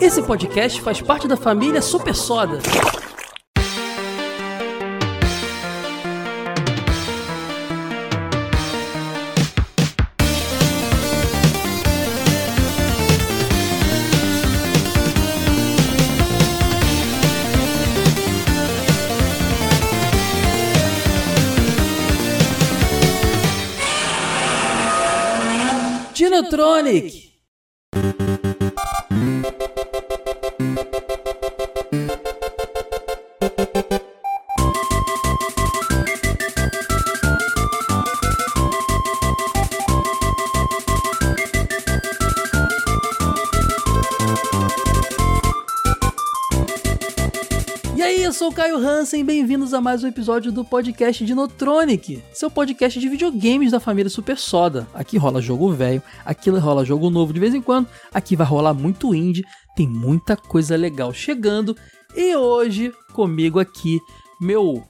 Esse podcast faz parte da família Super Soda. Dinotronic. Hansen, bem-vindos a mais um episódio do podcast Dinotronic, seu podcast de videogames da família Super Soda. Aqui rola jogo velho, aqui rola jogo novo de vez em quando, aqui vai rolar muito indie, tem muita coisa legal chegando. E hoje, comigo aqui, meu.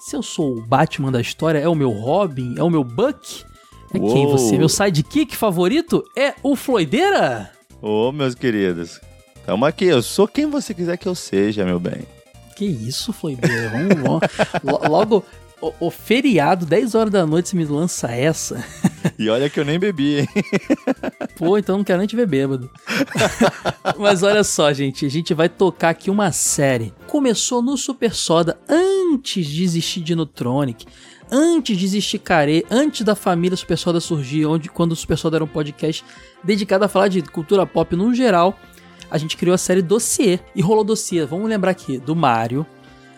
Se eu sou o Batman da história, é o meu Robin, é o meu Buck? É quem Uou. você? Meu sidekick favorito é o Floideira? Ô, meus queridos. Tamo aqui, eu sou quem você quiser que eu seja, meu bem. Que isso, Floideira? Vamos, vamos. Lo- Logo, o, o feriado, 10 horas da noite, você me lança essa. E olha que eu nem bebi, hein? Pô, então não quero nem te ver bêbado. Mas olha só, gente, a gente vai tocar aqui uma série. Começou no Super Soda antes de existir Dinotronic, antes de existir Care, antes da família Super Soda surgir, onde quando o Super Soda era um podcast dedicado a falar de cultura pop no geral, a gente criou a série Dossiê. E rolou Dossiê, vamos lembrar aqui, do Mario,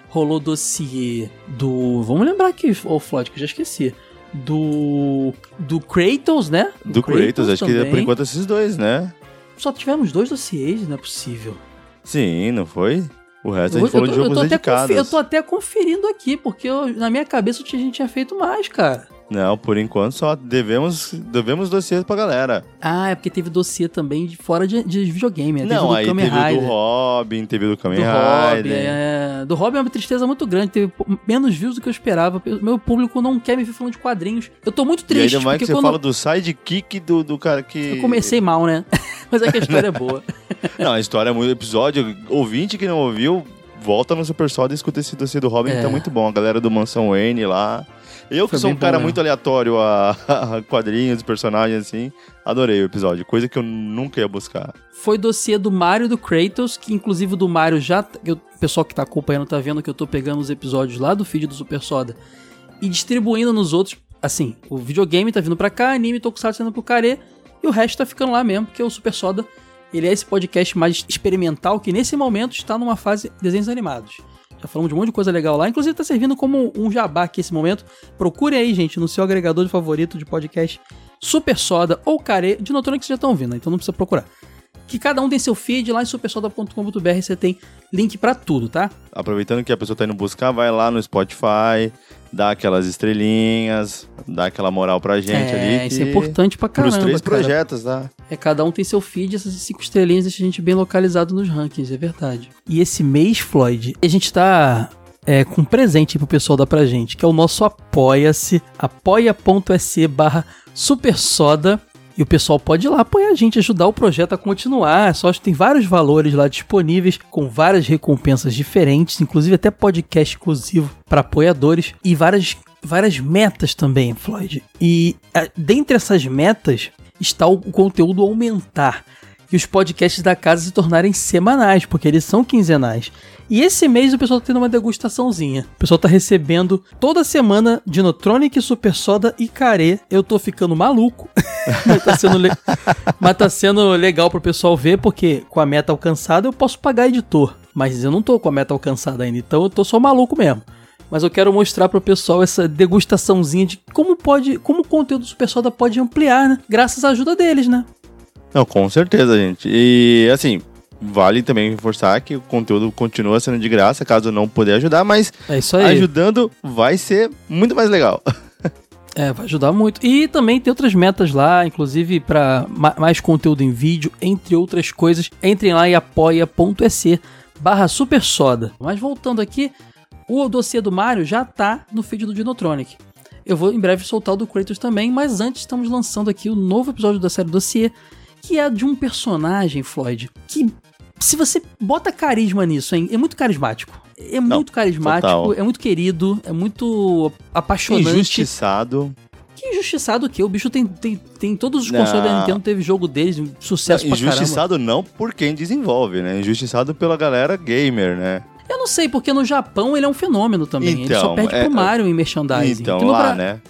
rolou Dossiê do... Vamos lembrar aqui, ô Floyd, que eu já esqueci. Do... Do Kratos, né? Do Kratos, acho que também. por enquanto esses dois, né? Só tivemos dois dossiês, não é possível. Sim, não foi? O resto a Eu, gente falou eu de tô- eu jogos tô até dedicados. eu tô até conferindo aqui, porque eu- na minha cabeça a gente tinha feito mais, cara. Não, por enquanto só devemos, devemos dossiês pra galera. Ah, é porque teve dossiê também de fora de, de videogame, né? não, teve aí teve Rider. do Robin, teve do Kamen do Robin, é... Do Robin é uma tristeza muito grande, teve menos views do que eu esperava. Meu público não quer me ver falando de quadrinhos. Eu tô muito E triste, ainda mais porque que você quando fala do sidekick do, do cara que... eu comecei mal, né? Mas é que a história é boa. Não, a história é muito episódio. Ouvinte que não ouviu, volta no Super Soda e escuta esse dossiê do Robin, É. que tá muito bom. A galera do Mansão Wayne lá. Eu que Foi sou bem um cara bom, muito aleatório a, a quadrinhos, personagens assim, adorei o episódio. Coisa que eu nunca ia buscar. foi dossiê do Mario e do Kratos, que inclusive o do Mario já. eu- o pessoal que tá acompanhando tá vendo que eu tô pegando os episódios lá do feed do Super Soda e distribuindo nos outros. Assim, o videogame tá vindo pra cá, anime Tokusatsu tá indo pro Care, e o resto tá ficando lá mesmo, porque o Super Soda ele é esse podcast mais experimental que nesse momento está numa fase desenhos animados. Já falamos de um monte de coisa legal lá, inclusive tá servindo como um jabá aqui esse momento. Procure aí, gente, no seu agregador de favorito de podcast Super Soda ou Care, de Notronic que vocês já estão ouvindo, então não precisa procurar que cada um tem seu feed lá em supersoda.com.br você tem link pra tudo, tá? Aproveitando que a pessoa tá indo buscar, vai lá no Spotify, dá aquelas estrelinhas, dá aquela moral pra gente é, ali. isso é importante pra caramba, Pros três cara. projetos, tá? É, cada um tem seu feed, essas cinco estrelinhas deixa a gente bem localizado nos rankings, é verdade. E esse mês, Floyd, a gente tá é, com um presente pro pessoal dar pra gente, que é o nosso Apoia-se, apoia.se barra supersoda. E o pessoal pode ir lá apoiar a gente, ajudar o projeto a continuar. Só que tem vários valores lá disponíveis, com várias recompensas diferentes, inclusive até podcast exclusivo para apoiadores e várias, várias metas também, Floyd. E ah, dentre essas metas está o, o conteúdo aumentar e os podcasts da casa se tornarem semanais, porque eles são quinzenais. E esse mês o pessoal tá tendo uma degustaçãozinha. O pessoal tá recebendo toda semana Dinotronic, Super Soda e Care. Eu tô ficando maluco. mas, tá sendo le- mas tá sendo legal pro pessoal ver, porque com a meta alcançada eu posso pagar editor. Mas eu não tô com a meta alcançada ainda, então eu tô só maluco mesmo. Mas eu quero mostrar pro pessoal essa degustaçãozinha de como pode, como o conteúdo do Super Soda pode ampliar, né? Graças à ajuda deles, né? Não, com certeza, gente. E assim, vale também reforçar que o conteúdo continua sendo de graça, caso não puder ajudar, mas É ajudando vai ser muito mais legal. É, vai ajudar muito. E também tem outras metas lá, inclusive para mais conteúdo em vídeo, entre outras coisas. Entrem lá em apoia.se barra super soda. Mas voltando aqui, o dossiê do Mario já tá no feed do Dinotronic. Eu vou em breve soltar o do Kratos também, mas antes estamos lançando aqui o novo episódio da série Dossiê, que é de um personagem, Floyd, que se você bota carisma nisso, hein, é muito carismático. É Não, muito carismático, total. é muito querido, é muito apaixonante. Injustiçado. Que injustiçado que o bicho tem, tem, tem todos os Não. consoles da Nintendo, teve jogo deles, sucesso pra caramba. Injustiçado não por quem desenvolve, né? Injustiçado pela galera gamer, né? Eu não sei, porque no Japão ele é um fenômeno também. ele só Então, perde é- pro Mario em merchandising. Então, lá, Bra- né?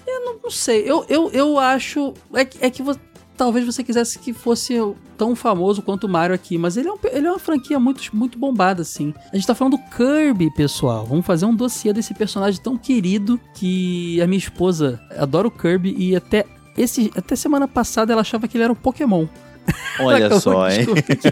Não sei, eu, eu, eu acho. É, que- é que vo- talvez você quisesse que fosse tão famoso quanto o Mario aqui, mas ele é, um- ele é uma franquia muito, muito bombada, assim. A gente tá falando do Kirby, pessoal. Vamos fazer um dossiê desse personagem tão querido que a minha esposa adora o Kirby e até. Esse, até semana passada ela achava que ele era um Pokémon. Olha Acabou só, hein?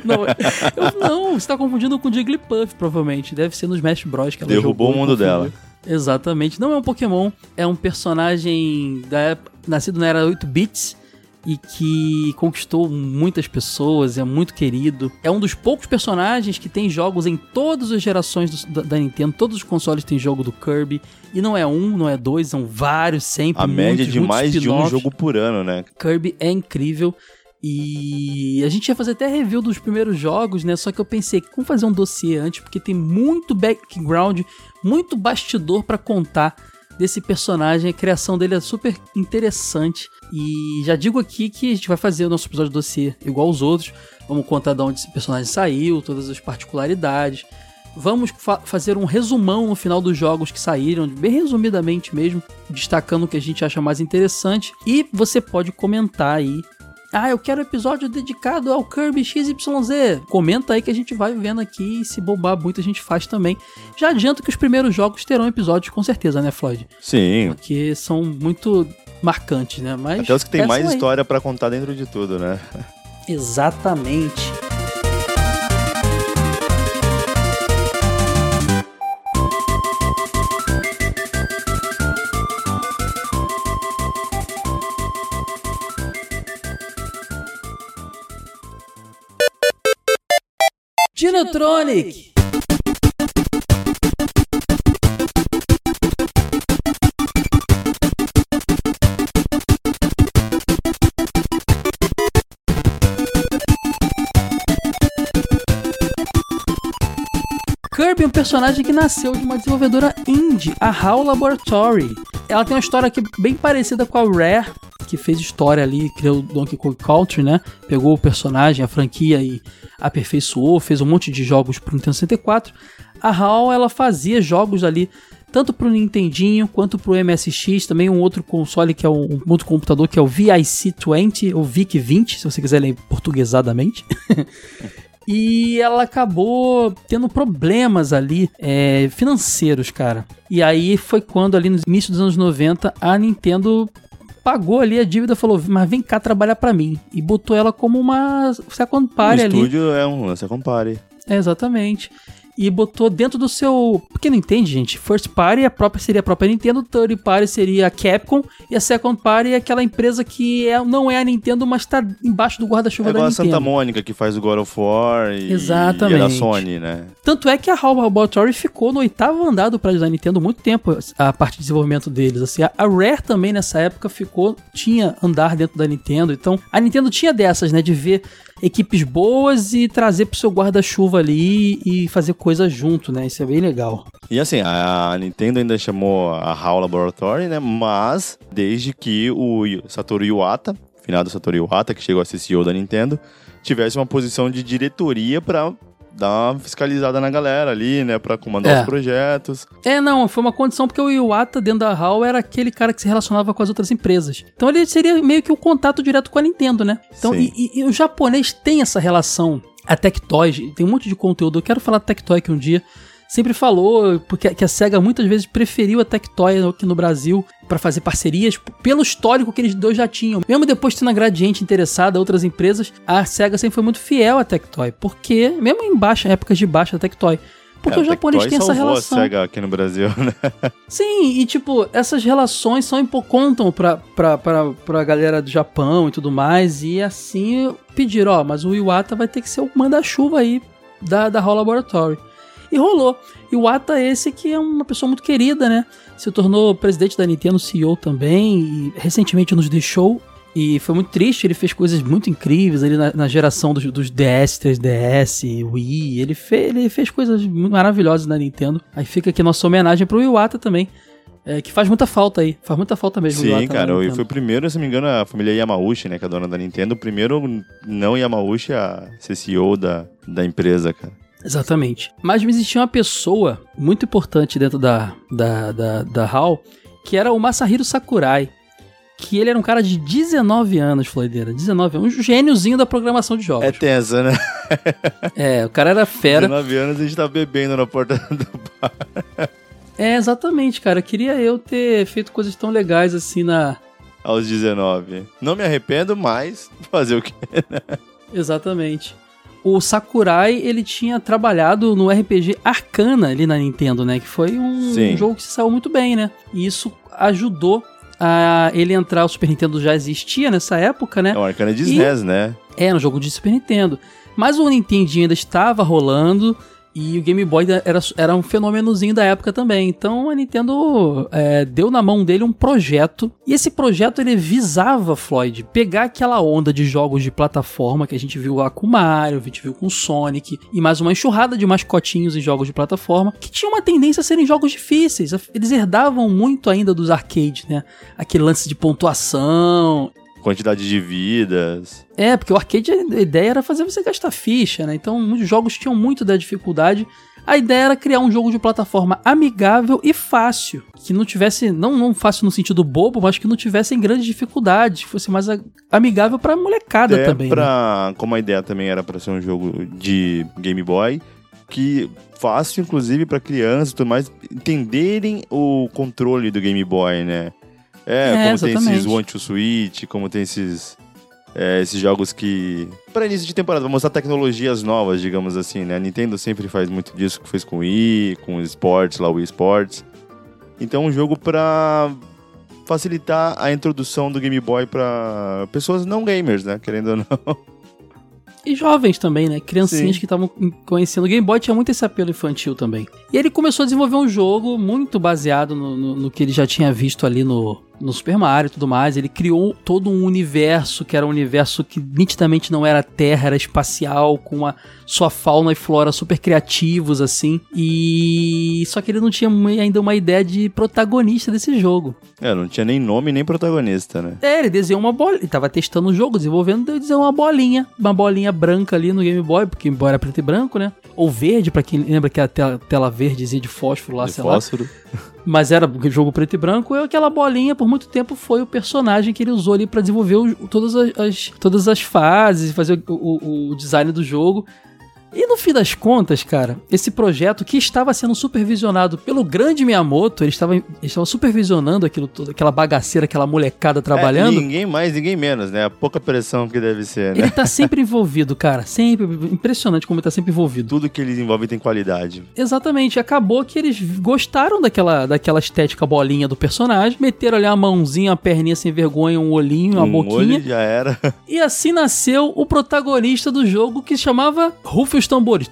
Não, eu, não, você tá confundindo com o Jigglypuff, provavelmente. Deve ser nos Smash Bros. que ela Derrubou jogou o mundo dela. Exatamente. Não é um Pokémon, é um personagem da época, nascido na era 8 bits e que conquistou muitas pessoas, é muito querido. É um dos poucos personagens que tem jogos em todas as gerações do- da, da Nintendo. Todos os consoles têm jogo do Kirby. E não é um, não é dois, são vários sempre. A média muitos, de muitos mais de um jogo por ano, né? Kirby é incrível. E a gente ia fazer até review dos primeiros jogos, né? Só que eu pensei, vamos fazer um dossiê antes, porque tem muito background, muito bastidor pra contar desse personagem. A criação dele é super interessante. E já digo aqui que a gente vai fazer o nosso episódio de dossiê igual aos outros. Vamos contar de onde esse personagem saiu, todas as particularidades. Vamos fa- fazer um resumão no final dos jogos que saíram, bem resumidamente mesmo, destacando o que a gente acha mais interessante. E você pode comentar aí. Ah, eu quero episódio dedicado ao Kirby XYZ. Comenta aí que a gente vai vendo aqui e se bombar muito a gente faz também. Já adianto que os primeiros jogos terão episódios com certeza, né, Floyd? Sim. Porque são muito marcantes, né? Mas Até os que tem mais aí. história pra contar dentro de tudo, né? Exatamente. Dinotronic! Kirby é um personagem que nasceu de uma desenvolvedora indie, a HAL Laboratory. Ela tem uma história aqui bem parecida com a Rare, que fez história ali, criou o Donkey Kong Country, né? Pegou o personagem, a franquia e aperfeiçoou, fez um monte de jogos pro Nintendo 64. A HAL, ela fazia jogos ali tanto pro Nintendinho quanto pro MSX, também um outro console que é um, um outro computador que é o VIC-20 ou VIC-20, se você quiser ler portuguesadamente. E ela acabou tendo problemas ali é, financeiros, cara. E aí foi quando, ali no início dos anos 90, a Nintendo pagou ali a dívida falou: Mas vem cá trabalhar pra mim. E botou ela como uma second o party ali. estúdio é um lance, compare. É, exatamente. E botou dentro do seu. Porque não entende, gente. First party a própria, seria a própria Nintendo, third party seria a Capcom, e a second party é aquela empresa que é, não é a Nintendo, mas tá embaixo do É guarda-chuva da igual a Nintendo. Santa Mônica que faz o God of War e, Exatamente. e é da Sony, né? Tanto é que a HAL Laboratory ficou no oitavo andar do prédio da Nintendo muito tempo, a parte de desenvolvimento deles. Assim, a a Rare também nessa época ficou, tinha andar dentro da Nintendo. Então, a Nintendo tinha dessas, né, de ver equipes boas e trazer pro seu guarda-chuva ali e fazer coisa junto, né? Isso é bem legal. E assim, a Nintendo ainda chamou a HAL Laboratory, né? Mas desde que o Satoru Iwata, finado Satoru Iwata, que chegou a ser CEO da Nintendo, tivesse uma posição de diretoria pra dar uma fiscalizada na galera ali, né? Pra comandar É. os projetos. É, não, foi uma condição porque o Iwata dentro da HAL era aquele cara que se relacionava com as outras empresas. Então ele seria meio que o contato direto com a Nintendo, né? Então, e, e- e o japonês tem essa relação. A Tectoy, tem um monte de conteúdo. Eu quero falar da Tectoy que um dia sempre falou porque que a SEGA muitas vezes preferiu a Tectoy aqui no Brasil para fazer parcerias pelo histórico que eles dois já tinham. Mesmo depois de tendo a Gradiente interessada, outras empresas, a SEGA sempre foi muito fiel à Tectoy, porque mesmo em baixa épocas de baixa da Tectoy, porque É, o japonês tem essa relação. a SEGA aqui no Brasil, né? Sim, e tipo, essas relações são contam pra, pra, pra, pra galera do Japão e tudo mais, e assim pediram, ó, mas o Iwata vai ter que ser o manda-chuva aí da, da HAL Laboratory. E rolou. Iwata esse que é uma pessoa muito querida, né? Se tornou presidente da Nintendo, CEO também, e recentemente nos deixou. E foi muito triste, ele fez coisas muito incríveis ali na, na geração dos, dos, DS, 3DS, Wii. Ele, fe, ele fez coisas maravilhosas na Nintendo. Aí fica aqui nossa homenagem pro Iwata também. É, que faz muita falta aí. Faz muita falta mesmo. Sim, cara. E foi o primeiro, se não me engano, a família Yamauchi, né? Que é a dona da Nintendo. O primeiro não Yamauchi a ser CEO da, da empresa, cara. Exatamente. Mas existia uma pessoa muito importante dentro da, da, da, da HAL, que era o Masahiro Sakurai. Que ele era um cara de 19 anos, Floideira. 19 anos. Um gêniozinho da programação de jogos. É tensa, né? é, o cara era fera. 19 anos a gente tá bebendo na porta do bar. É, exatamente, cara. Queria eu ter feito coisas tão legais assim na. Aos 19. Não me arrependo, mas fazer o quê? Né? Exatamente. O Sakurai, ele tinha trabalhado no RPG Arcana ali na Nintendo, né? Que foi um Sim. jogo que se saiu muito bem, né? E isso ajudou a ele entrar. O Super Nintendo já existia nessa época, né? É o Arcana de SNES, né? É, no jogo de Super Nintendo. Mas o Nintendinho ainda estava rolando. E o Game Boy era, era um fenômenozinho da época também. Então a Nintendo é, deu na mão dele um projeto. E esse projeto ele visava, Floyd, pegar aquela onda de jogos de plataforma que a gente viu lá com Mario, a gente viu com Sonic, e mais uma enxurrada de mascotinhos em jogos de plataforma, que tinha uma tendência a serem jogos difíceis. Eles herdavam muito ainda dos arcades, né? Aquele lance de pontuação quantidade de vidas. É, porque o arcade, a ideia era fazer você gastar ficha, né? Então, muitos jogos tinham muito da dificuldade. A ideia era criar um jogo de plataforma amigável e fácil. Que não tivesse, não, não fácil no sentido bobo, mas que não tivesse grandes dificuldades. Que fosse mais amigável pra molecada é também. Pra, né? Como a ideia também era para ser um jogo de Game Boy, que fácil, inclusive, para crianças e tudo mais entenderem o controle do Game Boy, né? É, é como exatamente. tem esses One to Switch, como tem esses, é, esses jogos que. Para início de temporada, vão mostrar tecnologias novas, digamos assim, né? A Nintendo sempre faz muito disso que fez com o Wii, com o Sports, lá o Wii Sports. Então, um jogo para facilitar a introdução do Game Boy para pessoas não gamers, né? Querendo ou não. E jovens também, né? Criancinhas Sim. que estavam conhecendo. O Game Boy tinha muito esse apelo infantil também. E ele começou a desenvolver um jogo muito baseado no, no, no que ele já tinha visto ali no, no Super Mario e tudo mais. Ele criou todo um universo que era um universo que nitidamente não era terra, era espacial, com a sua fauna e flora super criativos, assim. E. Só que ele não tinha ainda uma ideia de protagonista desse jogo. É, não tinha nem nome nem protagonista, né? É, ele desenhou uma bola. Ele tava testando o jogo, desenvolvendo, ele desenhou uma bolinha. Uma bolinha branca ali no Game Boy, porque era preto e branco, né? Ou verde, para quem lembra que a tela, tela verdezinha de fósforo lá, de sei fósforo. lá. Mas era jogo preto e branco, e aquela bolinha, por muito tempo, foi o personagem que ele usou ali para desenvolver o, todas, as, todas as fases fazer o, o, o design do jogo. E no fim das contas, cara, esse projeto que estava sendo supervisionado pelo grande Miyamoto, ele estava, ele estava supervisionando aquilo tudo, aquela bagaceira, aquela molecada trabalhando. É, ninguém mais, ninguém menos, né? A pouca pressão que deve ser, né? Ele tá sempre envolvido, cara. Sempre. Impressionante como ele tá sempre envolvido. Tudo que eles envolvem tem qualidade. Exatamente. Acabou que eles gostaram daquela, daquela estética bolinha do personagem, meteram ali a mãozinha, a perninha sem vergonha, um olhinho, uma um boquinha. Olho já era. E assim nasceu o protagonista do jogo que se chamava Rufus os tambores.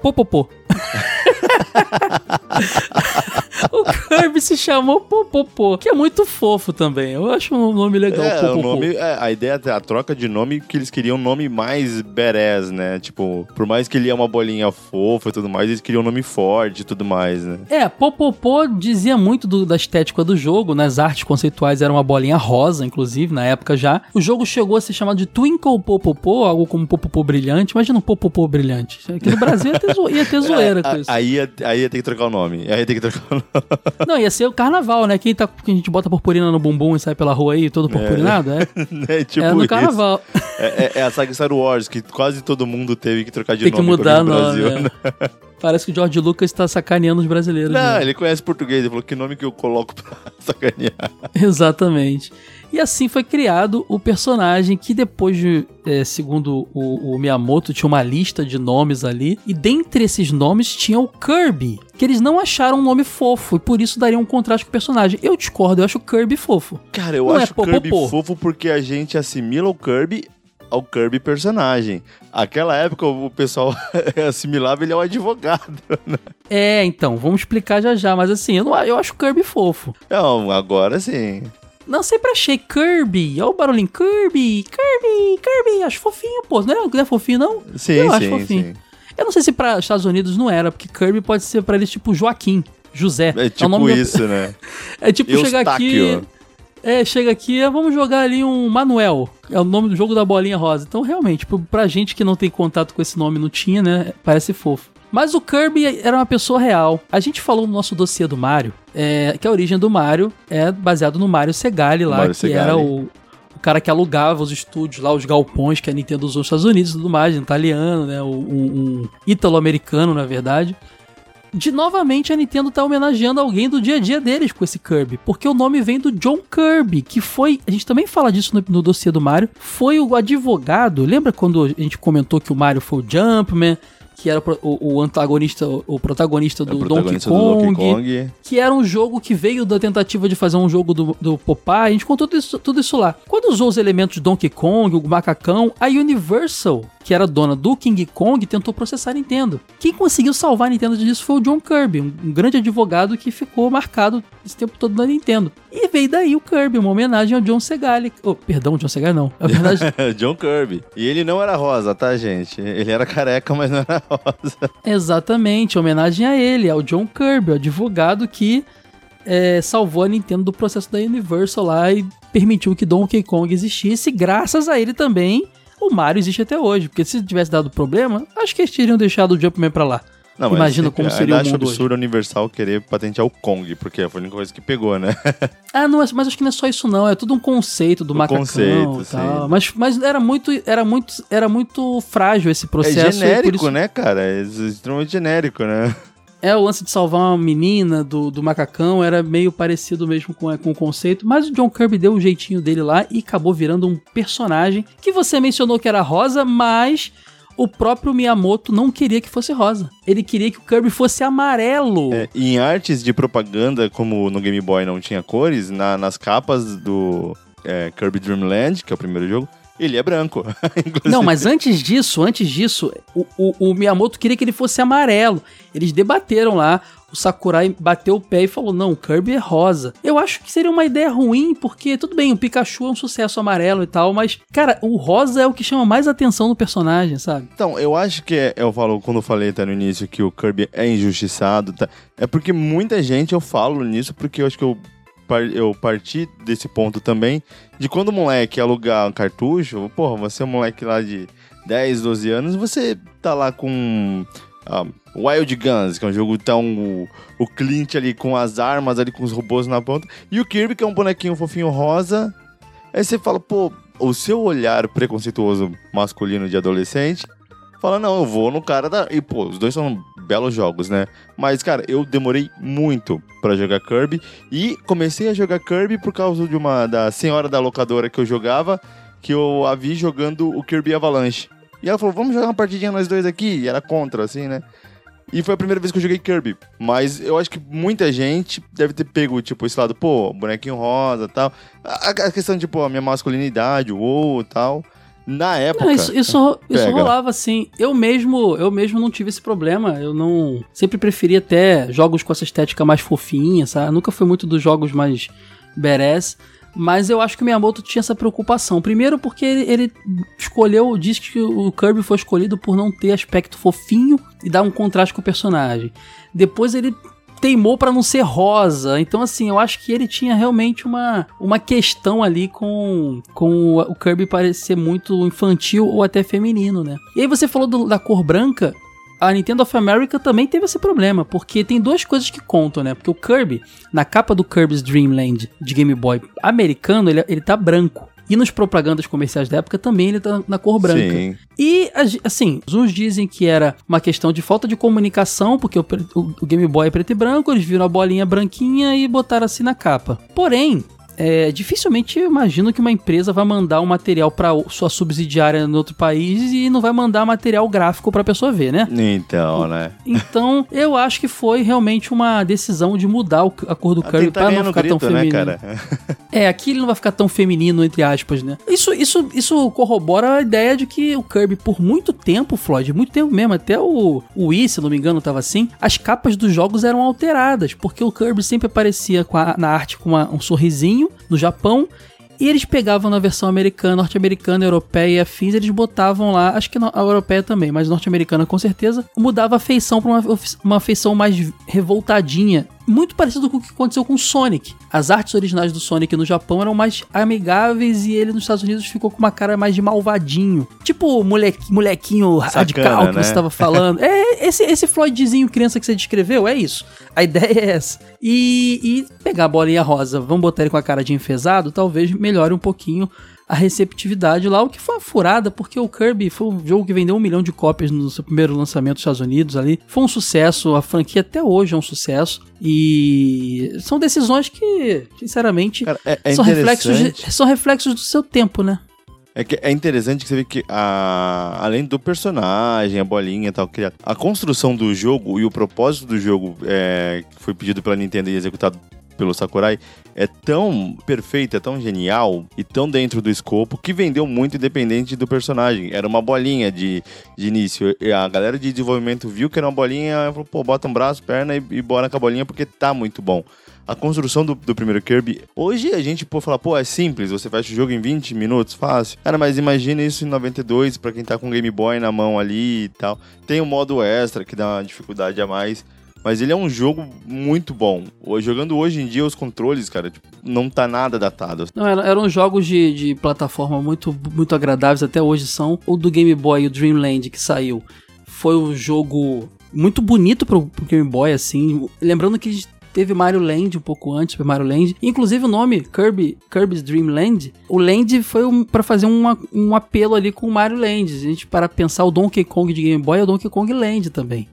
Popopô. o Kirby se chamou Popopô, que é muito fofo também. Eu acho um nome legal, é, O nome, é, a ideia é a troca de nome que eles queriam um nome mais badass, né? Tipo, por mais que ele é uma bolinha fofa e tudo mais, eles queriam um nome forte e tudo mais, né? É, Popopô dizia muito do, da estética do jogo, né? artes conceituais era uma bolinha rosa, inclusive, na época já. O jogo chegou a ser chamado de Twinkle Popopô, algo como Popopô brilhante. Imagina um Popopô brilhante. Aqui no Brasil ia ter, zo ia ter zoeira é, com isso. Aí ia, aí ia ter que trocar o nome. Aí ia ter que trocar o nome. Não, ia ser o carnaval, né? Quem tá, que a gente bota purpurina no bumbum e sai pela rua aí, todo purpurinado, é? É, é tipo é no carnaval. É, é, é, a saga Star Wars, que quase todo mundo teve que trocar de Tem nome que mudar o nome, Brasil, é. né? Parece que o George Lucas está sacaneando os brasileiros. Não, né? ele conhece português, ele falou que nome que eu coloco pra sacanear. Exatamente. E assim foi criado o personagem que depois de, é, segundo o, o, Miyamoto, tinha uma lista de nomes ali. E dentre esses nomes tinha o Kirby, que eles não acharam um nome fofo e por isso daria um contraste com o personagem. Eu discordo, eu acho o Kirby fofo. Cara, eu não acho é o Kirby fofo porque a gente assimila o Kirby ao Kirby personagem. Aquela época o pessoal assimilava ele ao advogado. Né? É, então, vamos explicar já já, mas assim, eu, não, eu acho o Kirby fofo. Não, agora sim. Não, sempre achei Kirby. Olha o barulhinho. Kirby, Kirby, Kirby. Acho fofinho, pô. Não é, não é fofinho, não? Sim, eu sim, acho fofinho. sim. Eu não sei se para Estados Unidos não era, porque Kirby pode ser para eles tipo Joaquim, José. É tipo o nome do- isso, né? É tipo chegar aqui. Eustáquio. É, chega aqui, é, vamos jogar ali um Manuel. É o nome do jogo da bolinha rosa. Então, realmente, tipo, pra gente que não tem contato com esse nome, não tinha, né? Parece fofo. Mas o Kirby era uma pessoa real. A gente falou no nosso dossiê do Mario, é, que a origem do Mario é baseado no Mario Segali lá, Mario que Segali. era o, o cara que alugava os estúdios lá, os galpões que a Nintendo usou nos Estados Unidos e tudo mais, um italiano, né? Um, um ítalo-americano, na verdade. De novamente a Nintendo tá homenageando alguém do dia a dia deles com esse Kirby, porque o nome vem do John Kirby, que foi, a gente também fala disso no, no dossiê do Mario, foi o advogado, lembra quando a gente comentou que o Mario foi o Jumpman, que era o o, antagonista, o protagonista do, É o protagonista do Donkey, Donkey Kong, Kong. que era um jogo que veio da tentativa de fazer um jogo do, do Popeye, a gente contou tudo isso, tudo isso lá. Quando usou os elementos de Donkey Kong, o macacão, a Universal, que era dona do King Kong, tentou processar a Nintendo. Quem conseguiu salvar a Nintendo disso foi o John Kirby, um, grande advogado que ficou marcado esse tempo todo na Nintendo. E veio daí o Kirby, uma homenagem ao John Segali. Oh, perdão, John Segali não. É homenagem John Kirby. E ele não era rosa, tá, gente? Ele era careca, mas não era rosa. Exatamente, homenagem a ele, ao John Kirby, o advogado que é, salvou a Nintendo do processo da Universal lá e permitiu que Donkey Kong existisse. Graças a ele também, o Mario existe até hoje. Porque se tivesse dado problema, acho que eles teriam deixado o Jumpman pra lá. Não, Imagina sempre- como seria o acho mundo absurdo a Universal querer patentear o Kong, porque foi a única coisa que pegou, né? Ah, não, mas acho que não é só isso não, é tudo um conceito do Um macacão conceito, e tal. sim. Mas, mas era muito era muito era muito frágil esse É processo. por genérico, isso- né, cara? É extremamente genérico, né? É, o lance de salvar uma menina do, do macacão era meio parecido mesmo com, com o conceito, mas o John Kirby deu o jeitinho dele lá e acabou virando um personagem que você mencionou que era rosa, mas o próprio Miyamoto não queria que fosse rosa. Ele queria que o Kirby fosse amarelo. É, em artes de propaganda, como no Game Boy não tinha cores, na- nas capas do é, Kirby Dream Land, que é o primeiro jogo, ele é branco. Inclusive, Não, mas antes disso, antes disso, o, o, o Miyamoto queria que ele fosse amarelo. Eles debateram lá. O Sakurai bateu o pé e falou: não, o Kirby é rosa. Eu acho que seria uma ideia ruim, porque tudo bem, o Pikachu é um sucesso amarelo e tal, mas, cara, o rosa é o que chama mais atenção no personagem, sabe? Então, eu acho que é- eu falo, quando eu falei até no início que o Kirby é injustiçado, tá? é porque muita gente eu falo nisso, porque eu acho que eu, eu parti desse ponto também, de quando o moleque alugar um cartucho, porra, você é um moleque lá de 10, 12 anos, você tá lá com ah, Wild Guns, que é um jogo tão. O, o Clint ali com as armas, ali com os robôs na ponta, e o Kirby, que é um bonequinho fofinho rosa. Aí você fala, pô, o seu olhar preconceituoso masculino de adolescente fala, não, eu vou no cara da. E, pô, os dois são belos jogos, né? Mas, cara, eu demorei muito pra jogar Kirby. E comecei a jogar Kirby por causa de uma. da senhora da locadora que eu jogava, que eu a vi jogando o Kirby Avalanche. E ela falou, vamos jogar uma partidinha nós dois aqui. E era contra, assim, né? E foi a primeira vez que eu joguei Kirby. Mas eu acho que muita gente deve ter pego, tipo, esse lado, pô, bonequinho rosa tal. A, questão, tipo, a minha masculinidade, o tal. Na época. Não, isso, isso, isso rolava assim. Eu mesmo, eu mesmo não tive esse problema. Eu não. Sempre preferi até jogos com essa estética mais fofinha, sabe? Nunca fui muito dos jogos mais badass. Mas eu acho que o Miyamoto tinha essa preocupação. Primeiro porque ele, ele escolheu, diz que o Kirby foi escolhido por não ter aspecto fofinho e dar um contraste com o personagem. Depois ele teimou pra não ser rosa. Então, assim, eu acho que ele tinha realmente uma, uma questão ali com, com o Kirby parecer muito infantil ou até feminino, né? E aí você falou do- da cor branca. A Nintendo of America também teve esse problema, porque tem duas coisas que contam, né? Porque o Kirby, na capa do Kirby's Dream Land de Game Boy americano, ele, ele tá branco. E nos propagandas comerciais da época também ele tá na cor branca. Sim. E, assim, uns dizem que era uma questão de falta de comunicação, porque o, o- o Game Boy é preto e branco, eles viram a bolinha branquinha e botaram assim na capa. Porém, é, dificilmente eu imagino que uma empresa vai mandar um material para sua subsidiária no outro país e não vai mandar material gráfico para a pessoa ver, né? Então, né? Então, eu acho que foi realmente uma decisão de mudar a cor do Kirby para não ficar grito, tão né, feminino. Né, é, aqui ele não vai ficar tão feminino, entre aspas, né? Isso, isso, isso corrobora a ideia de que o Kirby, por muito tempo, Floyd, muito tempo mesmo, até o, o Wii, se não me engano, tava assim, as capas dos jogos eram alteradas, porque o Kirby sempre aparecia a, na arte com uma, um sorrisinho no Japão e eles pegavam na versão americana, norte-americana, europeia e afins, eles botavam lá, acho que a europeia também, mas norte-americana com certeza, mudava a feição para uma, uma feição mais revoltadinha muito parecido com o que aconteceu com o Sonic. As artes originais do Sonic no Japão eram mais amigáveis e ele nos Estados Unidos ficou com uma cara mais de malvadinho. Tipo o moleque, molequinho Sacana, radical que né? você estava falando. é esse, esse Floydzinho criança que você descreveu, é isso. A ideia é essa. E, e pegar a bolinha rosa, vamos botar ele com a cara de enfesado, talvez melhore um pouquinho a receptividade lá, o que foi uma furada, porque o Kirby foi um jogo que vendeu um milhão de cópias no seu primeiro lançamento nos Estados Unidos ali. Foi um sucesso, a franquia até hoje é um sucesso. E são decisões que, sinceramente, Cara, é, é são, reflexos de, são reflexos do seu tempo, né? É, que é interessante que você vê que, a, além do personagem, a bolinha e tal, a construção do jogo e o propósito do jogo é, que foi pedido pela Nintendo e executado pelo Sakurai é tão perfeito, é tão genial e tão dentro do escopo que vendeu muito independente do personagem. Era uma bolinha de, de início. E a galera de desenvolvimento viu que era uma bolinha, falou, pô, bota um braço, perna e, e bora com a bolinha porque tá muito bom. A construção do, do primeiro Kirby, hoje a gente pode falar, pô, é simples, você fecha o jogo em 20 minutos, fácil. Cara, mas imagina isso em 92, para quem tá com o Game Boy na mão ali e tal. Tem o um modo extra que dá uma dificuldade a mais. Mas ele é um jogo muito bom. Jogando hoje em dia, os controles, cara, tipo, não tá nada datado. Não, eram jogos de, de plataforma muito, muito agradáveis, até hoje são. O do Game Boy, o Dreamland, que saiu, foi um jogo muito bonito pro, pro Game Boy, assim. Lembrando que teve Mario Land um pouco antes, foi Mario Land. Inclusive o nome Kirby, Kirby's Dream Land, o Land foi um, para fazer uma, um apelo ali com o Mario Land. A gente para pensar o Donkey Kong de Game Boy é o Donkey Kong Land também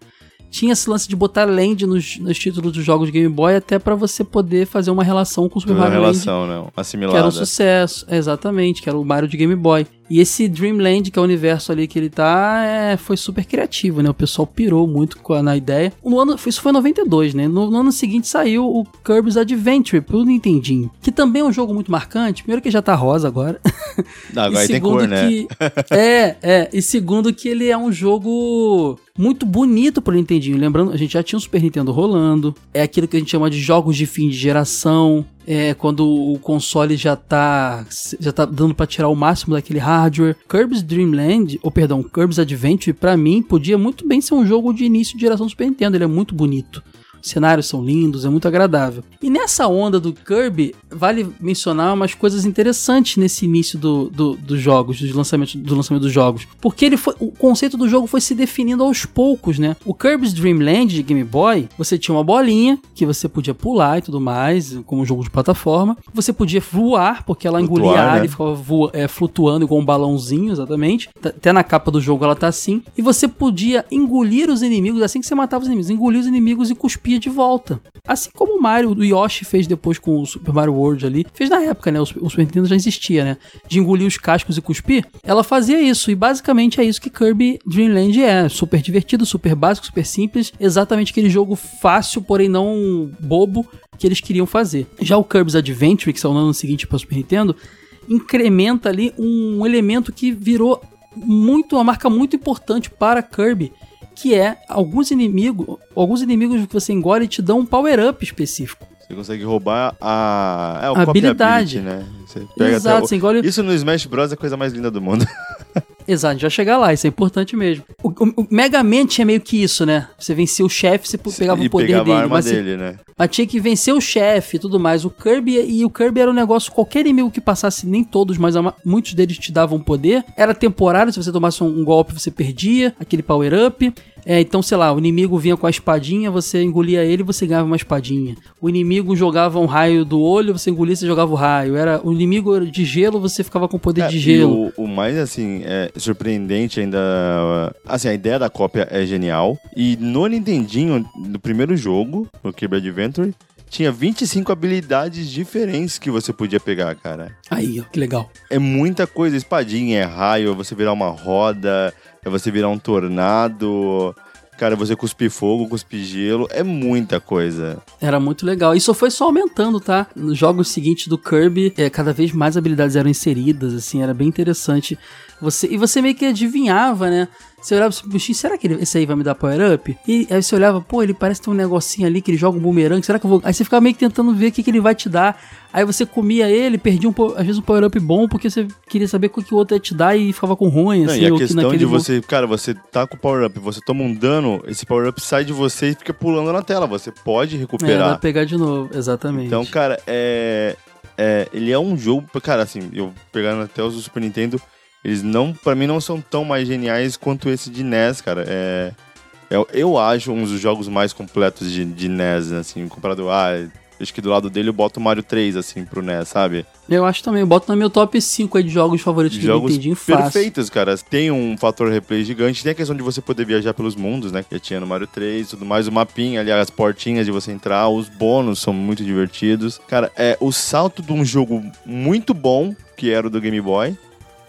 tinha esse lance de botar land nos, nos títulos dos jogos de Game Boy até para você poder fazer uma relação com o Super Mario relação, Land. Né? Assimilada. Que era um sucesso, exatamente, que era o Mario de Game Boy. E esse Dreamland, que é o universo ali que ele tá, é, foi super criativo, né? O pessoal pirou muito a, na ideia. No ano, isso foi em 92, né? No, no, ano seguinte saiu o Kirby's Adventure pro Nintendinho, que também é um jogo muito marcante. Primeiro que já tá rosa agora. Não, agora tem cor, né? que, né? é, é. E segundo que ele é um jogo muito bonito pro Nintendinho. Lembrando, a gente já tinha o Super Nintendo rolando. É aquilo que a gente chama de jogos de fim de geração é, quando o console já tá, já tá dando para tirar o máximo daquele hardware. Kirby's Dream Land, ou perdão, Kirby's Adventure, para mim, podia muito bem ser um jogo de início de geração Super Nintendo. Ele é muito bonito cenários são lindos, é muito agradável. E nessa onda do Kirby, vale mencionar umas coisas interessantes nesse início do, do, dos jogos, dos lançamentos, do lançamento dos jogos. Porque ele foi, o conceito do jogo foi se definindo aos poucos, né? O Kirby's Dream Land de Game Boy, você tinha uma bolinha que você podia pular e tudo mais, como um jogo de plataforma. Você podia voar, porque ela Flutuar, engolia ar né? e ficava voa, é, flutuando com um balãozinho, exatamente. Até na capa do jogo ela tá assim. E você podia engolir os inimigos, assim que você matava os inimigos, engolir os inimigos e cuspir de volta. Assim como o Mario, o Yoshi fez depois com o Super Mario World ali. Fez na época, né? O, Super Nintendo já existia, né? De engolir os cascos e cuspir. Ela fazia isso. E basicamente é isso que Kirby Dream Land é. Super divertido, super básico, super simples. Exatamente aquele jogo fácil, porém não bobo, que eles queriam fazer. Já o Kirby's Adventure, que saiu no ano seguinte para o Super Nintendo, incrementa ali um elemento que virou muito uma marca muito importante para Kirby, que é alguns inimigos, alguns inimigos que você engole te dão um power-up específico. Você consegue roubar a, é, habilidade, né? Você Exato, o... você engole... Isso no Smash Bros é a coisa mais linda do mundo. Exato, a gente vai chegar lá, isso é importante mesmo. O, o, o Mega Man tinha meio que isso, né? Você vencia o chefe, você pegava e o poder pegava dele. A arma mas, dele, né? mas tinha que vencer o chefe e tudo mais. O Kirby e o Kirby era um negócio, qualquer inimigo que passasse, nem todos, mas muitos deles te davam poder. Era temporário, se você tomasse um, um golpe, você perdia aquele power-up. É, então, sei lá, o inimigo vinha com a espadinha, você engolia ele, você ganhava uma espadinha. O inimigo jogava um raio do olho, você engolia, você jogava o raio. Era o inimigo de gelo, você ficava com poder é, de gelo. O, o, mais assim é surpreendente ainda, assim, a ideia da cópia é genial. E no Nintendinho, no primeiro jogo, no Kirby Adventure, tinha 25 habilidades diferentes que você podia pegar, cara. Aí, ó, que legal. É muita coisa. Espadinha, é raio, você virar uma roda, é você virar um tornado. Cara, você cuspir fogo, cuspir gelo, é muita coisa. Era muito legal. Isso foi só aumentando, tá? Nos jogos seguintes do Kirby, é, cada vez mais habilidades eram inseridas, assim, era bem interessante. Você, e você meio que adivinhava, né? Você olhava pro bichinho, será que ele, esse aí vai me dar power up? E aí você olhava, pô, ele parece ter um negocinho ali que ele joga um bumerangue, será que eu vou. Aí você ficava meio que tentando ver o que, que ele vai te dar. Aí você comia ele, perdia um, às vezes um power up bom, porque você queria saber o que o outro ia te dar e ficava com ruim, assim. Não, e a questão que de vo- você, cara, você tá com o power up, você toma um dano, esse power up sai de você e fica pulando na tela. Você pode É, recuperar. pra pegar de novo, exatamente. Então, cara, é, é. Ele é um jogo. Cara, assim, eu pegando até os do Super Nintendo, eles não. Pra mim, não são tão mais geniais quanto esse de NES, cara. É. Eu, eu acho um dos jogos mais completos de, de NES, assim, comparado. Ah, acho que do lado dele eu boto o Mario 3, assim, pro NES, sabe? Eu acho também, eu boto no meu top 5 aí de jogos favoritos do jogos Nintendinho fácil. perfeitos, cara. Tem um fator replay gigante. Tem a questão de você poder viajar pelos mundos, né? Que tinha no Mario 3 e tudo mais. O mapinha ali, as portinhas de você entrar. Os bônus são muito divertidos. Cara, é o salto de um jogo muito bom, que era o do Game Boy,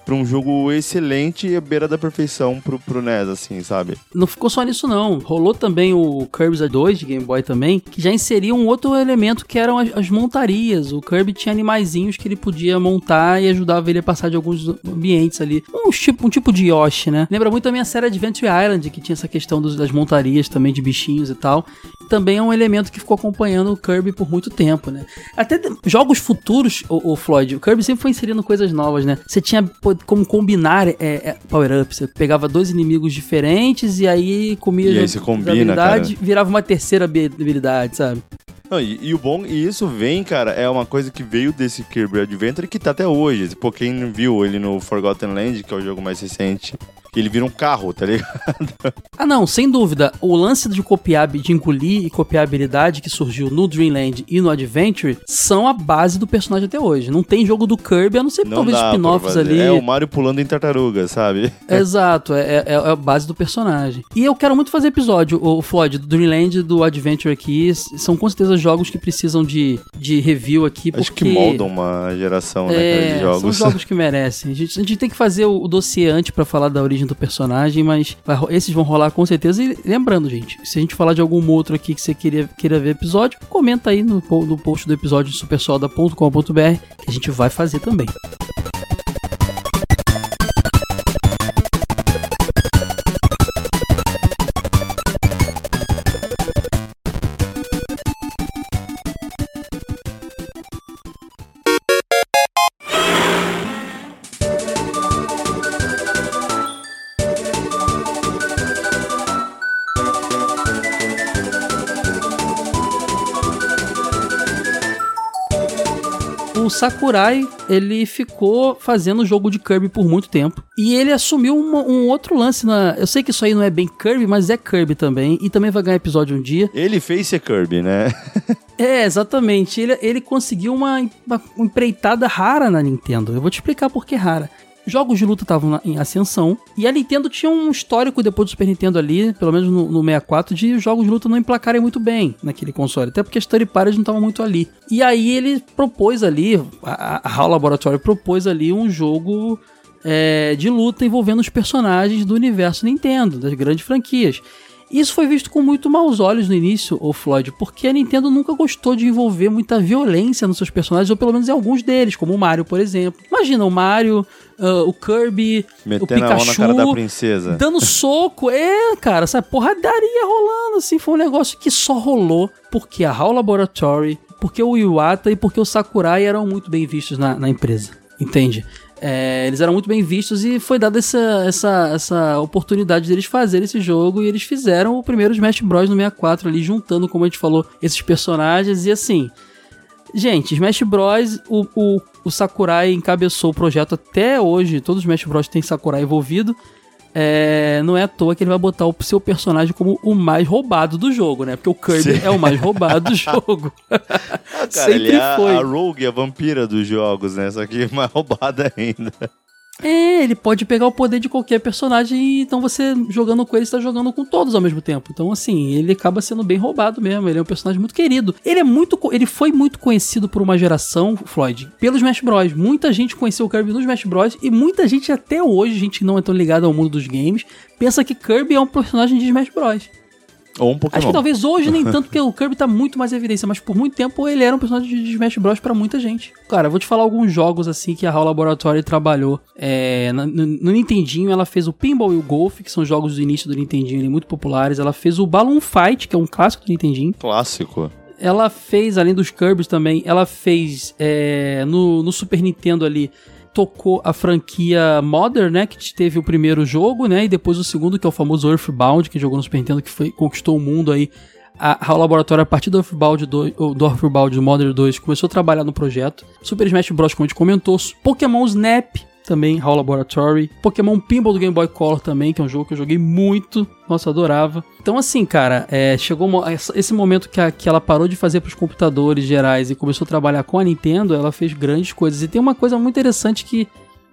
pra um jogo excelente e beira da perfeição pro, pro NES, assim, sabe? Não ficou só nisso não, rolou também o Kirby's 2 de Game Boy também, que já inseria um outro elemento que eram as, as montarias. O Kirby tinha animaizinhos que ele podia montar e ajudava ele a passar de alguns ambientes ali. Um tipo, um tipo de Yoshi, né? Lembra muito a minha série Adventure Island, que tinha essa questão dos- das montarias também de bichinhos e tal. Também é um elemento que ficou acompanhando o Kirby por muito tempo, né? Até jogos futuros, o, Floyd, o Kirby sempre foi inserindo coisas novas, né? Você tinha como combinar é, é, power-up. Você pegava dois inimigos diferentes e aí comia E aí você combina, habilidade, virava uma terceira habi- habilidade, sabe? Não, e, e o bom, e isso vem, cara, é uma coisa que veio desse Kirby Adventure que tá até hoje. Pô, quem viu ele no Forgotten Land, que é o jogo mais recente, ele vira um carro, tá ligado? Ah, não, sem dúvida. O lance de copiar, de engolir e copiar a habilidade que surgiu no Dreamland e no Adventure são a base do personagem até hoje. Não tem jogo do Kirby, a não ser Não talvez spin-offs ali. É o Mario pulando em tartaruga, sabe? Exato, é, é- é a base do personagem. E eu quero muito fazer episódio, o Floyd, do Dreamland e do Adventure aqui. São com certeza jogos que precisam de, de review aqui. Porque, Acho que moldam uma geração, né, cara, É, de jogos. são jogos que merecem. A gente, a gente tem que fazer o, o dossiê antes pra falar da origem do personagem, mas vai esses vão rolar com certeza. E lembrando, gente, se a gente falar de algum outro aqui que você queria, queira ver episódio, comenta aí no, no post do episódio supersoda.com.br que a gente vai fazer também. Sakurai, ele ficou fazendo jogo de Kirby por muito tempo. E ele assumiu uma- um outro lance na. Eu sei que isso aí não é bem Kirby, mas é Kirby também. E também vai ganhar episódio um dia. Ele fez ser Kirby, né? É, exatamente. Ele, ele conseguiu uma, uma empreitada rara na Nintendo. Eu vou te explicar por que rara. Jogos de luta estavam em ascensão e a Nintendo tinha um histórico depois do Super Nintendo ali, pelo menos no, no 64, de os jogos de luta não emplacarem muito bem naquele console, até porque as third parties não estavam muito ali. E aí ele propôs ali, a, a HAL Laboratory propôs ali um jogo é, de luta envolvendo os personagens do universo Nintendo, das grandes franquias. Isso foi visto com muito maus olhos no início, o Floyd, porque a Nintendo nunca gostou de envolver muita violência nos seus personagens, ou pelo menos em alguns deles, como o Mario, por exemplo. Imagina o Mario, ah, o Kirby, o Metendo na Pikachu, dando soco. É, cara, essa porradaria rolando, assim, foi um negócio que só rolou porque a HAL Laboratory, porque o Iwata e porque o Sakurai eram muito bem vistos na, na empresa, entende? É, eles eram muito bem vistos e foi dada essa, essa, essa oportunidade deles fazerem esse jogo e eles fizeram o primeiro Smash Bros no 64 ali, juntando, como a gente falou, esses personagens e assim... Gente, Smash Bros, o, o, o Sakurai encabeçou o projeto até hoje, todos os Smash Bros têm Sakurai envolvido. É, não é à toa que ele vai botar o seu personagem como o mais roubado do jogo, né? Porque o Kirby Sim. é o mais roubado do jogo. Ah, cara, Sempre ele é a- foi. a Rogue, a vampira dos jogos, né? Só que mais roubada ainda. É, ele pode pegar o poder de qualquer personagem então você jogando com ele está jogando com todos ao mesmo tempo. Então assim, ele acaba sendo bem roubado mesmo. Ele é um personagem muito querido. Ele é muito, ele foi muito conhecido por uma geração, Floyd, pelos Smash Bros. Muita gente conheceu o Kirby nos Smash Bros. e muita gente até hoje, gente não é tão ligada ao mundo dos games, pensa que Kirby é um personagem de Smash Bros. Ou um Pokémon. Acho que talvez hoje nem tanto, porque o Kirby tá muito mais em evidência, mas por muito tempo ele era um personagem de Smash Bros. pra muita gente. Cara, eu vou te falar alguns jogos assim que a HAL Laboratory trabalhou. É, no, no Nintendinho ela fez o Pinball e o Golf, que são jogos do início do Nintendinho ali, muito populares. Ela fez o Balloon Fight, que é um clássico do Nintendinho. Clássico. Ela fez, além dos Kirby's também, ela fez é, no, no Super Nintendo ali tocou a franquia Modern, né, que teve o primeiro jogo, né, e depois o segundo, que é o famoso Earthbound, que jogou no Super Nintendo, que foi, conquistou o mundo aí. A, a laboratório, a partir do Earthbound 2, do Earthbound Modern 2, começou a trabalhar no projeto. Super Smash Bros, como a gente comentou. Pokémon Snap, também, HAL Laboratory. Pokémon Pinball do Game Boy Color também, que é um jogo que eu joguei muito. Nossa, adorava. Então, assim, cara, é, chegou esse momento que, a, que ela parou de fazer para os computadores gerais e começou a trabalhar com a Nintendo, ela fez grandes coisas. E tem uma coisa muito interessante que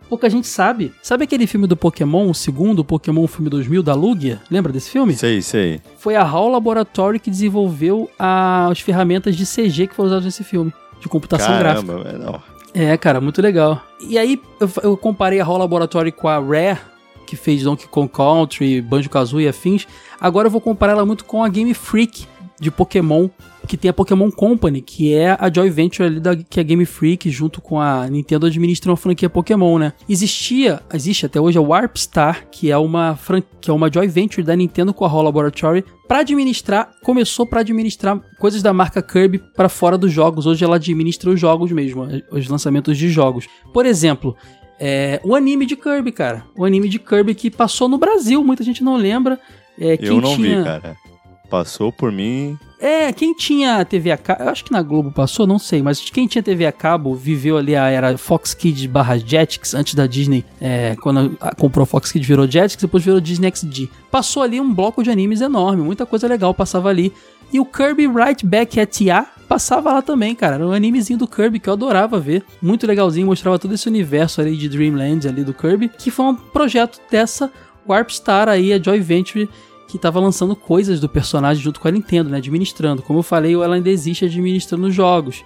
pouca gente sabe. Sabe aquele filme do Pokémon, o segundo Pokémon filme 2000 da Lugia? Lembra desse filme? Sei, sei. Foi a HAL Laboratory que desenvolveu a, as ferramentas de CG que foram usadas nesse filme, de computação Caramba, gráfica. não. É, cara, muito legal. E aí eu, eu comparei a HAL Laboratory com a Rare, que fez Donkey Kong Country, Banjo-Kazooie e afins. Agora eu vou comparar ela muito com a Game Freak de Pokémon, que tem a Pokémon Company, que é a Joy Venture ali da, que a Game Freak junto com a Nintendo administram a franquia Pokémon, né? Existia, existe até hoje a Warp Star, que é uma que é uma Joy Venture da Nintendo com a HAL Laboratory para administrar, começou para administrar coisas da marca Kirby para fora dos jogos. Hoje ela administra os jogos mesmo, os lançamentos de jogos. Por exemplo, é, o anime de Kirby, cara. O anime de Kirby que passou no Brasil, muita gente não lembra. É, Eu não tinha... vi, cara. Passou por mim. É, quem tinha TV a cabo, eu acho que na Globo passou, não sei, mas quem tinha TV a cabo viveu ali a era Fox Kids barra Jetix, antes da Disney, é, quando comprou Fox Kids virou Jetix, depois virou Disney XD. Passou ali um bloco de animes enorme, muita coisa legal passava ali. E o Kirby Right Back at Ya passava lá também, cara. Era um animezinho do Kirby que eu adorava ver. Muito legalzinho, mostrava todo esse universo ali de Dreamland ali do Kirby, que foi um projeto dessa Warp Star aí, a Joy Venture que estava lançando coisas do personagem junto com a Nintendo, né, administrando. Como eu falei, ela ainda existe administrando jogos.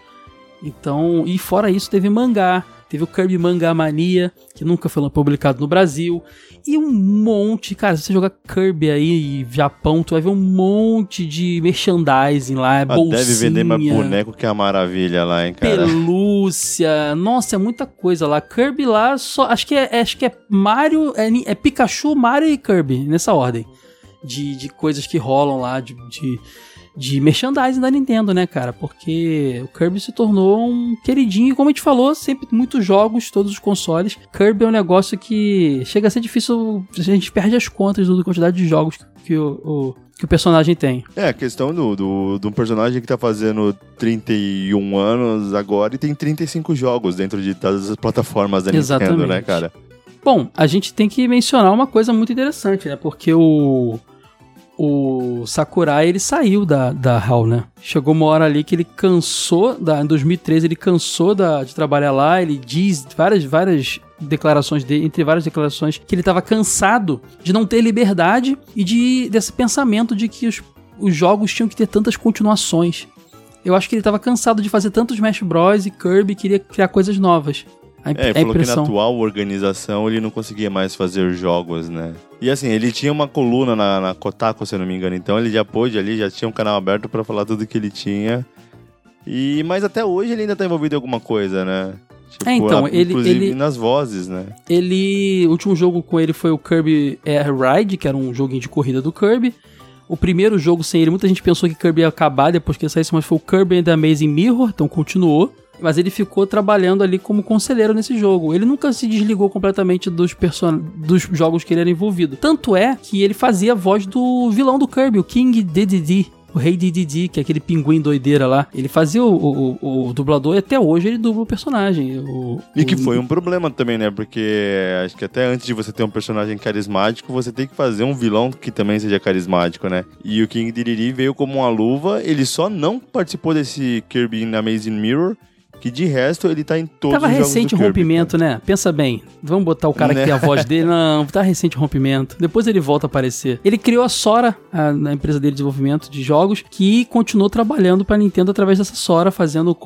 Então, e fora isso, teve mangá, teve o Kirby Manga Mania, que nunca foi publicado no Brasil, e um monte, cara, se você jogar Kirby aí, Japão, tu vai ver um monte de merchandising lá, Ah, bolsinha, deve vender mais boneco que a maravilha lá, hein, cara. pelúcia, nossa, é muita coisa lá. Kirby lá, só, acho que é, acho que é Mario, é, é Pikachu, Mario e Kirby, nessa ordem de, de coisas que rolam lá, de, de, de merchandising da Nintendo, né, cara? Porque o Kirby se tornou um queridinho, e como a gente falou, sempre muitos jogos, todos os consoles. Kirby é um negócio que chega a ser difícil, a gente perde as contas da quantidade de jogos que o, o que o personagem tem. É, a questão do, do, do personagem que tá fazendo 31 anos agora e tem 35 jogos dentro de todas as plataformas da Nintendo, né, Exatamente. cara? Bom, a gente tem que mencionar uma coisa muito interessante, né? Porque o o Sakurai ele saiu da, da HAL, né? Chegou uma hora ali que ele cansou, da, em 2013 ele cansou da, de trabalhar lá, ele diz várias, várias declarações dele, entre várias declarações, que ele estava cansado de não ter liberdade e de desse pensamento de que os, os jogos tinham que ter tantas continuações. Eu acho que ele estava cansado de fazer tantos Smash Bros e Kirby e queria criar coisas novas. A, imp- É, ele a falou que na impressão. atual organização ele não conseguia mais fazer jogos, né? E assim, ele tinha uma coluna na, na Kotaku, se eu não me engano, então ele já pôde ali, já tinha um canal aberto pra falar tudo que ele tinha. E Mas até hoje ele ainda tá envolvido em alguma coisa, né? Tipo, É, então, na- ele- inclusive ele- nas vozes, né? Ele. O último jogo com ele foi o Kirby Air Ride, que era um joguinho de corrida do Kirby. O primeiro jogo sem ele, muita gente pensou que Kirby ia acabar depois que ele saísse, mas foi o Kirby and the Amazing Mirror, então continuou. Mas ele ficou trabalhando ali como conselheiro nesse jogo. Ele nunca se desligou completamente dos, person... dos jogos que ele era envolvido. Tanto é que ele fazia a voz do vilão do Kirby, o King Dedede. O Rei Dedede, que é aquele pinguim doideira lá. Ele fazia o, o, o dublador e até hoje ele dubla o personagem. O, E que o- foi um problema também, né? Porque acho que até antes de você ter um personagem carismático, você tem que fazer um vilão que também seja carismático, né? E o King Dedede veio como uma luva, ele só não participou desse Kirby in Amazing Mirror, Que de resto ele tá em todos Tava os jogos recente o rompimento, né? Pensa bem. Vamos botar o cara Né? que tem a voz dele. Não, tá recente o rompimento. Depois ele volta a aparecer. Ele criou a Sora, a, na empresa dele de desenvolvimento de jogos, que continuou trabalhando pra Nintendo através dessa Sora, fazendo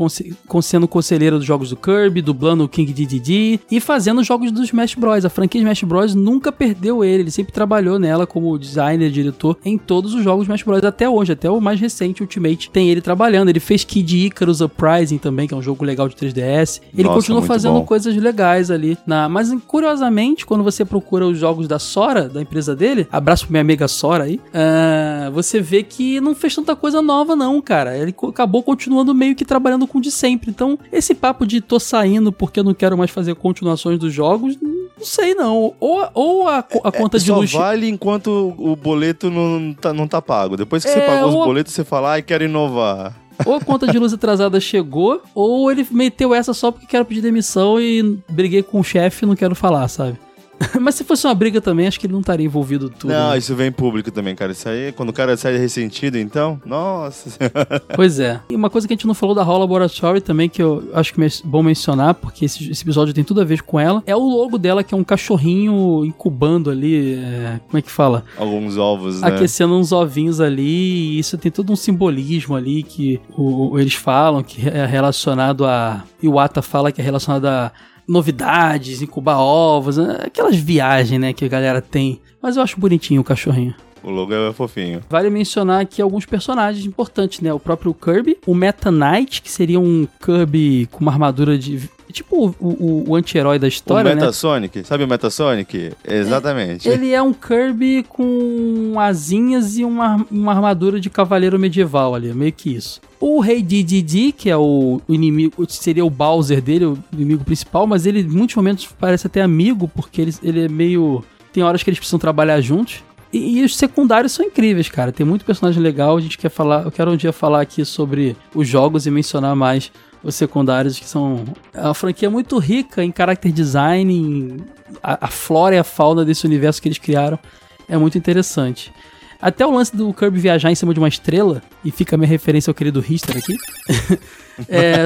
sendo conselheira dos jogos do Kirby, dublando o King Dedede e fazendo jogos do Smash Bros. A franquia Smash Bros. nunca perdeu ele. Ele sempre trabalhou nela como designer, diretor em todos os jogos Smash Bros. até hoje, até o mais recente, Ultimate, tem ele trabalhando. Ele fez Kid Icarus Uprising também, que é um jogo legal de 3DS. Ele Nossa, continuou fazendo bom. coisas legais ali. Na... Mas curiosamente, quando você procura os jogos da Sora, da empresa dele, abraço pra minha amiga Sora aí, ah, você vê que não fez tanta coisa nova, não, cara. Ele acabou continuando meio que trabalhando com o de sempre. Então, esse papo de tô saindo porque eu não quero mais fazer continuações dos jogos, não sei não. Ou, ou a, a conta de Só luz. vale enquanto o boleto não tá, não tá pago. Depois que você É, pagou os ou- boletos, você fala, ai, quero inovar. Ou a conta de luz atrasada chegou, ou ele meteu essa só porque quero pedir demissão e briguei com o chefe não quero falar, sabe? Mas se fosse uma briga também, acho que ele não estaria envolvido tudo. Não, né? isso vem em público também, cara. Isso aí, quando o cara sai ressentido, então, nossa. Pois é. E uma coisa que a gente não falou da Hall Laboratory também, que eu acho que é bom mencionar, porque esse, esse episódio tem tudo a ver com ela, é o logo dela, que é um cachorrinho incubando ali, é, como é que fala? Alguns ovos, né? aquecendo uns ovinhos ali, e isso tem todo um simbolismo ali que o- o- eles falam que é relacionado a. E o Ata fala que é relacionado a novidades, incubar ovos, né? aquelas viagens, né, que a galera tem. Mas eu acho bonitinho o cachorrinho. O logo é fofinho. Vale mencionar aqui alguns personagens importantes, né? O próprio Kirby, o Meta Knight, que seria um Kirby com uma armadura de. Tipo o, o- o anti-herói da história, o né? Metasonic, sabe o Metasonic? Exatamente. Ele é um Kirby com asinhas e uma, uma armadura de cavaleiro medieval ali, meio que isso. O Rei Didi, que é o, o inimigo, seria o Bowser dele, o inimigo principal, mas ele em muitos momentos parece até amigo, porque ele, ele é meio. Tem horas que eles precisam trabalhar juntos. E, e os secundários são incríveis, cara. Tem muito personagem legal. A gente quer falar. Eu quero um dia falar aqui sobre os jogos e mencionar mais os secundários, que são. É uma franquia muito rica em character design, em a, a flora e a fauna desse universo que eles criaram é muito interessante. Até o lance do Kirby viajar em cima de uma estrela, e fica a minha referência ao querido Richter aqui, é,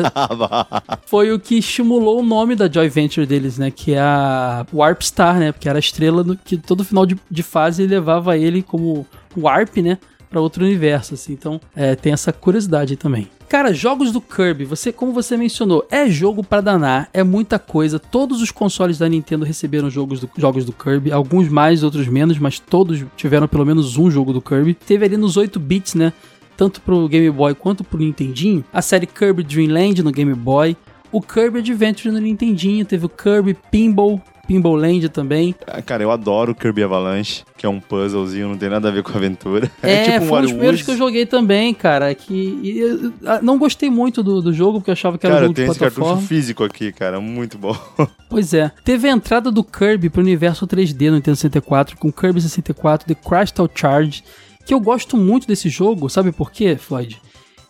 foi o que estimulou o nome da Joy Venture deles, né? Que é a Warp Star, né? Porque era a estrela do- que todo final de, de fase levava ele como Warp, né? Pra outro universo, assim. Então, é, tem essa curiosidade aí também. Cara, jogos do Kirby, você, como você mencionou, é jogo pra danar, é muita coisa. Todos os consoles da Nintendo receberam jogos do, jogos do Kirby, alguns mais, outros menos, mas todos tiveram pelo menos um jogo do Kirby. Teve ali nos 8 bits, né? Tanto pro Game Boy quanto pro Nintendinho. A série Kirby Dream Land no Game Boy. O Kirby Adventure no Nintendinho. Teve o Kirby Pinball, Pinball Land também. Ah, Cara, eu adoro Kirby Avalanche, que é um puzzlezinho, não tem nada a ver com aventura. É, um foi um dos primeiros que eu joguei também, cara. Que ah, não gostei muito do, do jogo, porque eu achava que era um Cara, jogo tem de esse cartucho plataforma. físico aqui, cara, muito bom. Pois é. Teve a entrada do Kirby pro universo 3D no Nintendo 64, com Kirby 64 The Crystal Charge, que eu gosto muito desse jogo, sabe por quê, Floyd?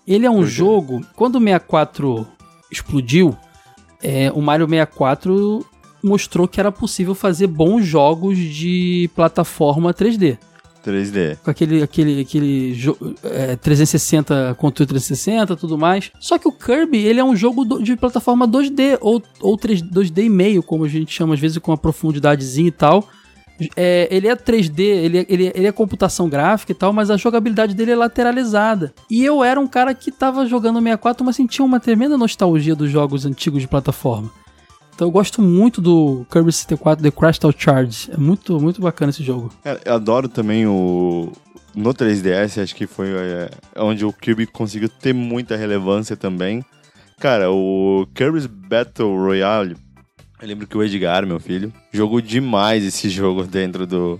Ele é um jogo, quando o 64 explodiu, é, o Mario 64 mostrou que era possível fazer bons jogos de plataforma 3D. 3D. com aquele, aquele, aquele é, 360, controle 360 tudo mais. Só que o Kirby, ele é um jogo do- de plataforma 2D, ou, ou 3, 2D e meio, como a gente chama às vezes com uma profundidadezinha e tal. É, ele é 3D, ele é, ele, é- ele é computação gráfica e tal, mas a jogabilidade dele é lateralizada. E eu era um cara que tava jogando 64, mas sentia uma tremenda nostalgia dos jogos antigos de plataforma. Então eu gosto muito do Kirby 64 The Crystal Charge. É muito, muito bacana esse jogo. Cara, eu adoro também o. No 3DS, acho que foi é, onde o Kirby conseguiu ter muita relevância também. Cara, o Kirby's Battle Royale, eu lembro que o Edgar, meu filho, jogou demais esse jogo dentro do,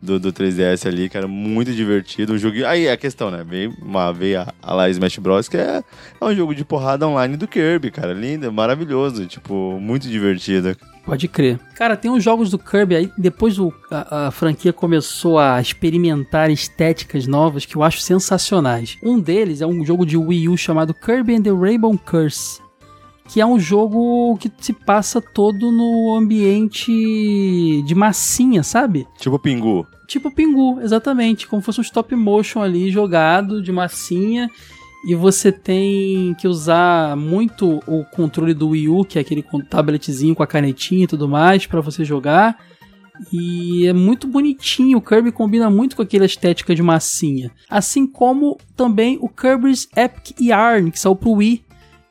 do, do 3DS ali, cara, muito divertido. Um jogo... Aí é a questão, né? Veio, uma, veio a, a Smash Bros, que é, é um jogo de porrada online do Kirby, cara, lindo, maravilhoso, tipo, muito divertido. Pode crer. Cara, tem uns jogos do Kirby aí, depois o- a, a franquia começou a experimentar estéticas novas que eu acho sensacionais. Um deles é um jogo de Wii U chamado Kirby and the Rainbow Curse, que é um jogo que se passa todo no ambiente de massinha, sabe? Tipo Pingu. Tipo Pingu, exatamente, como fosse um stop motion ali jogado de massinha. E você tem que usar muito o controle do Wii U, que é aquele tabletzinho com a canetinha e tudo mais, para você jogar. E é muito bonitinho, o Kirby combina muito com aquela estética de massinha. Assim como também o Kirby's Epic Yarn, que saiu pro Wii,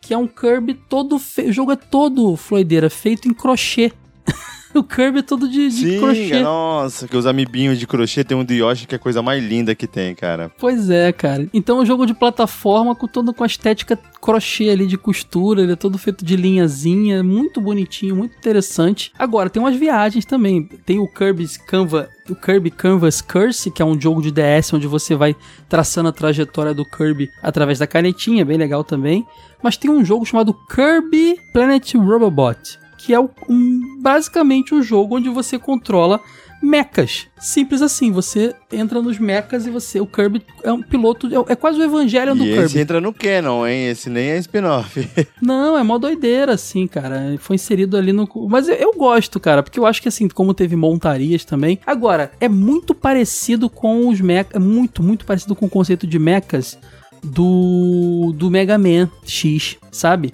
que é um Kirby todo feio. O jogo é todo floideira, feito em crochê. o Kirby é todo de, de Sim, crochê. nossa, que os amibinhos de crochê tem um do Yoshi que é a coisa mais linda que tem, cara. Pois é, cara. Então é um jogo de plataforma com todo com a estética crochê ali de costura, ele é todo feito de linhazinha, muito bonitinho, muito interessante. Agora, tem umas viagens também. Tem o Kirby's Canva, o Kirby Canvas Curse, que é um jogo de DS onde você vai traçando a trajetória do Kirby através da canetinha, bem legal também. Mas tem um jogo chamado Kirby Planet Robobot, que é um, basicamente um jogo onde você controla mechas. Simples assim, você entra nos mechas e você, o Kirby é um piloto, é, é quase o Evangelion do e Kirby. esse entra no Canon, hein? Esse nem é spin-off. Não, é mó doideira, assim, cara. Foi inserido ali no. Mas eu, eu, gosto, cara, porque eu acho que, assim, como teve montarias também. Agora, é muito parecido com os mechas. É muito, muito parecido com o conceito de mechas do, do Mega Man X, sabe?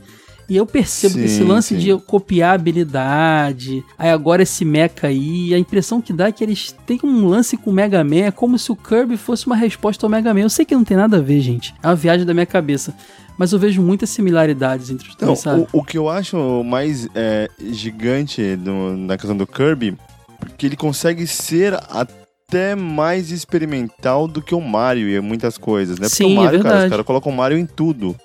E eu percebo Sim, esse lance sim. de copiar habilidade, aí agora esse mecha aí, a impressão que dá é que eles têm um lance com o Mega Man, é como se o Kirby fosse uma resposta ao Mega Man. Eu sei que não tem nada a ver, gente. É uma viagem da minha cabeça. Mas eu vejo muitas similaridades entre os dois, sabe? o, o que eu acho mais é, gigante no- na questão do Kirby, porque ele consegue ser até mais experimental do que o Mario e muitas coisas, né? Porque Sim, é o Mario, cara, verdade. os caras colocam o Mario em tudo.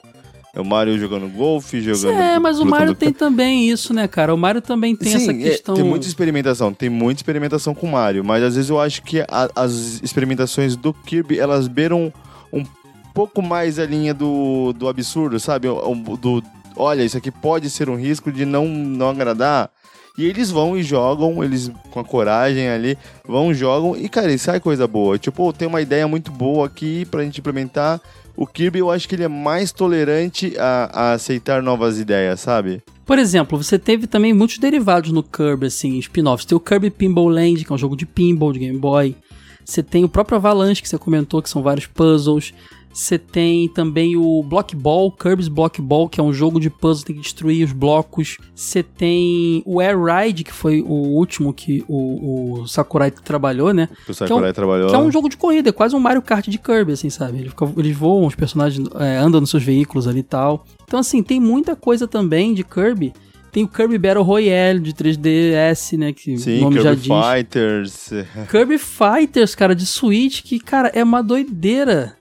É o Mario jogando golfe, jogando. É, mas o Mario tem também isso, né, cara? O Mario também tem Sim, essa é, questão. tem muita experimentação, tem muita experimentação com o Mario, mas às vezes eu acho que a- as experimentações do Kirby, elas beiram um pouco mais a linha do, do absurdo, sabe? Do, olha, isso aqui pode ser um risco de não, não agradar. E eles vão e jogam, eles com a coragem ali, vão, jogam e, cara, sai coisa boa. Tipo, tem uma ideia muito boa aqui pra gente implementar. O Kirby, eu acho que ele é mais tolerante a, a aceitar novas ideias, sabe? Por exemplo, você teve também muitos derivados no Kirby, assim, spin-offs. Tem o Kirby Pinball Land, que é um jogo de pinball de Game Boy. Você tem o próprio Avalanche, que você comentou, que são vários puzzles. Você tem também o Block Ball, Kirby's Block Ball, que é um jogo de puzzle, tem que destruir os blocos. Você tem o Air Ride, que foi o último que o, o Sakurai trabalhou, né? Que o Sakurai trabalhou. Que é um jogo de corrida, é quase um Mario Kart de Kirby, assim, sabe? Eles, eles voam, os personagens é, andam nos seus veículos ali e tal. Então, assim, tem muita coisa também de Kirby. Tem o Kirby Battle Royale de 3DS, né? Que o Sim, nome Kirby já diz. Fighters. Kirby Fighters, cara, de Switch, que, cara, é uma doideira.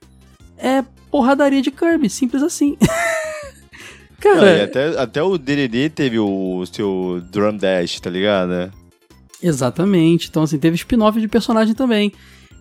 É porradaria de Kirby, simples assim. Cara, até, até o DDD teve o seu Drum Dash, tá ligado? exatamente. Então, assim, teve spin-off de personagem também.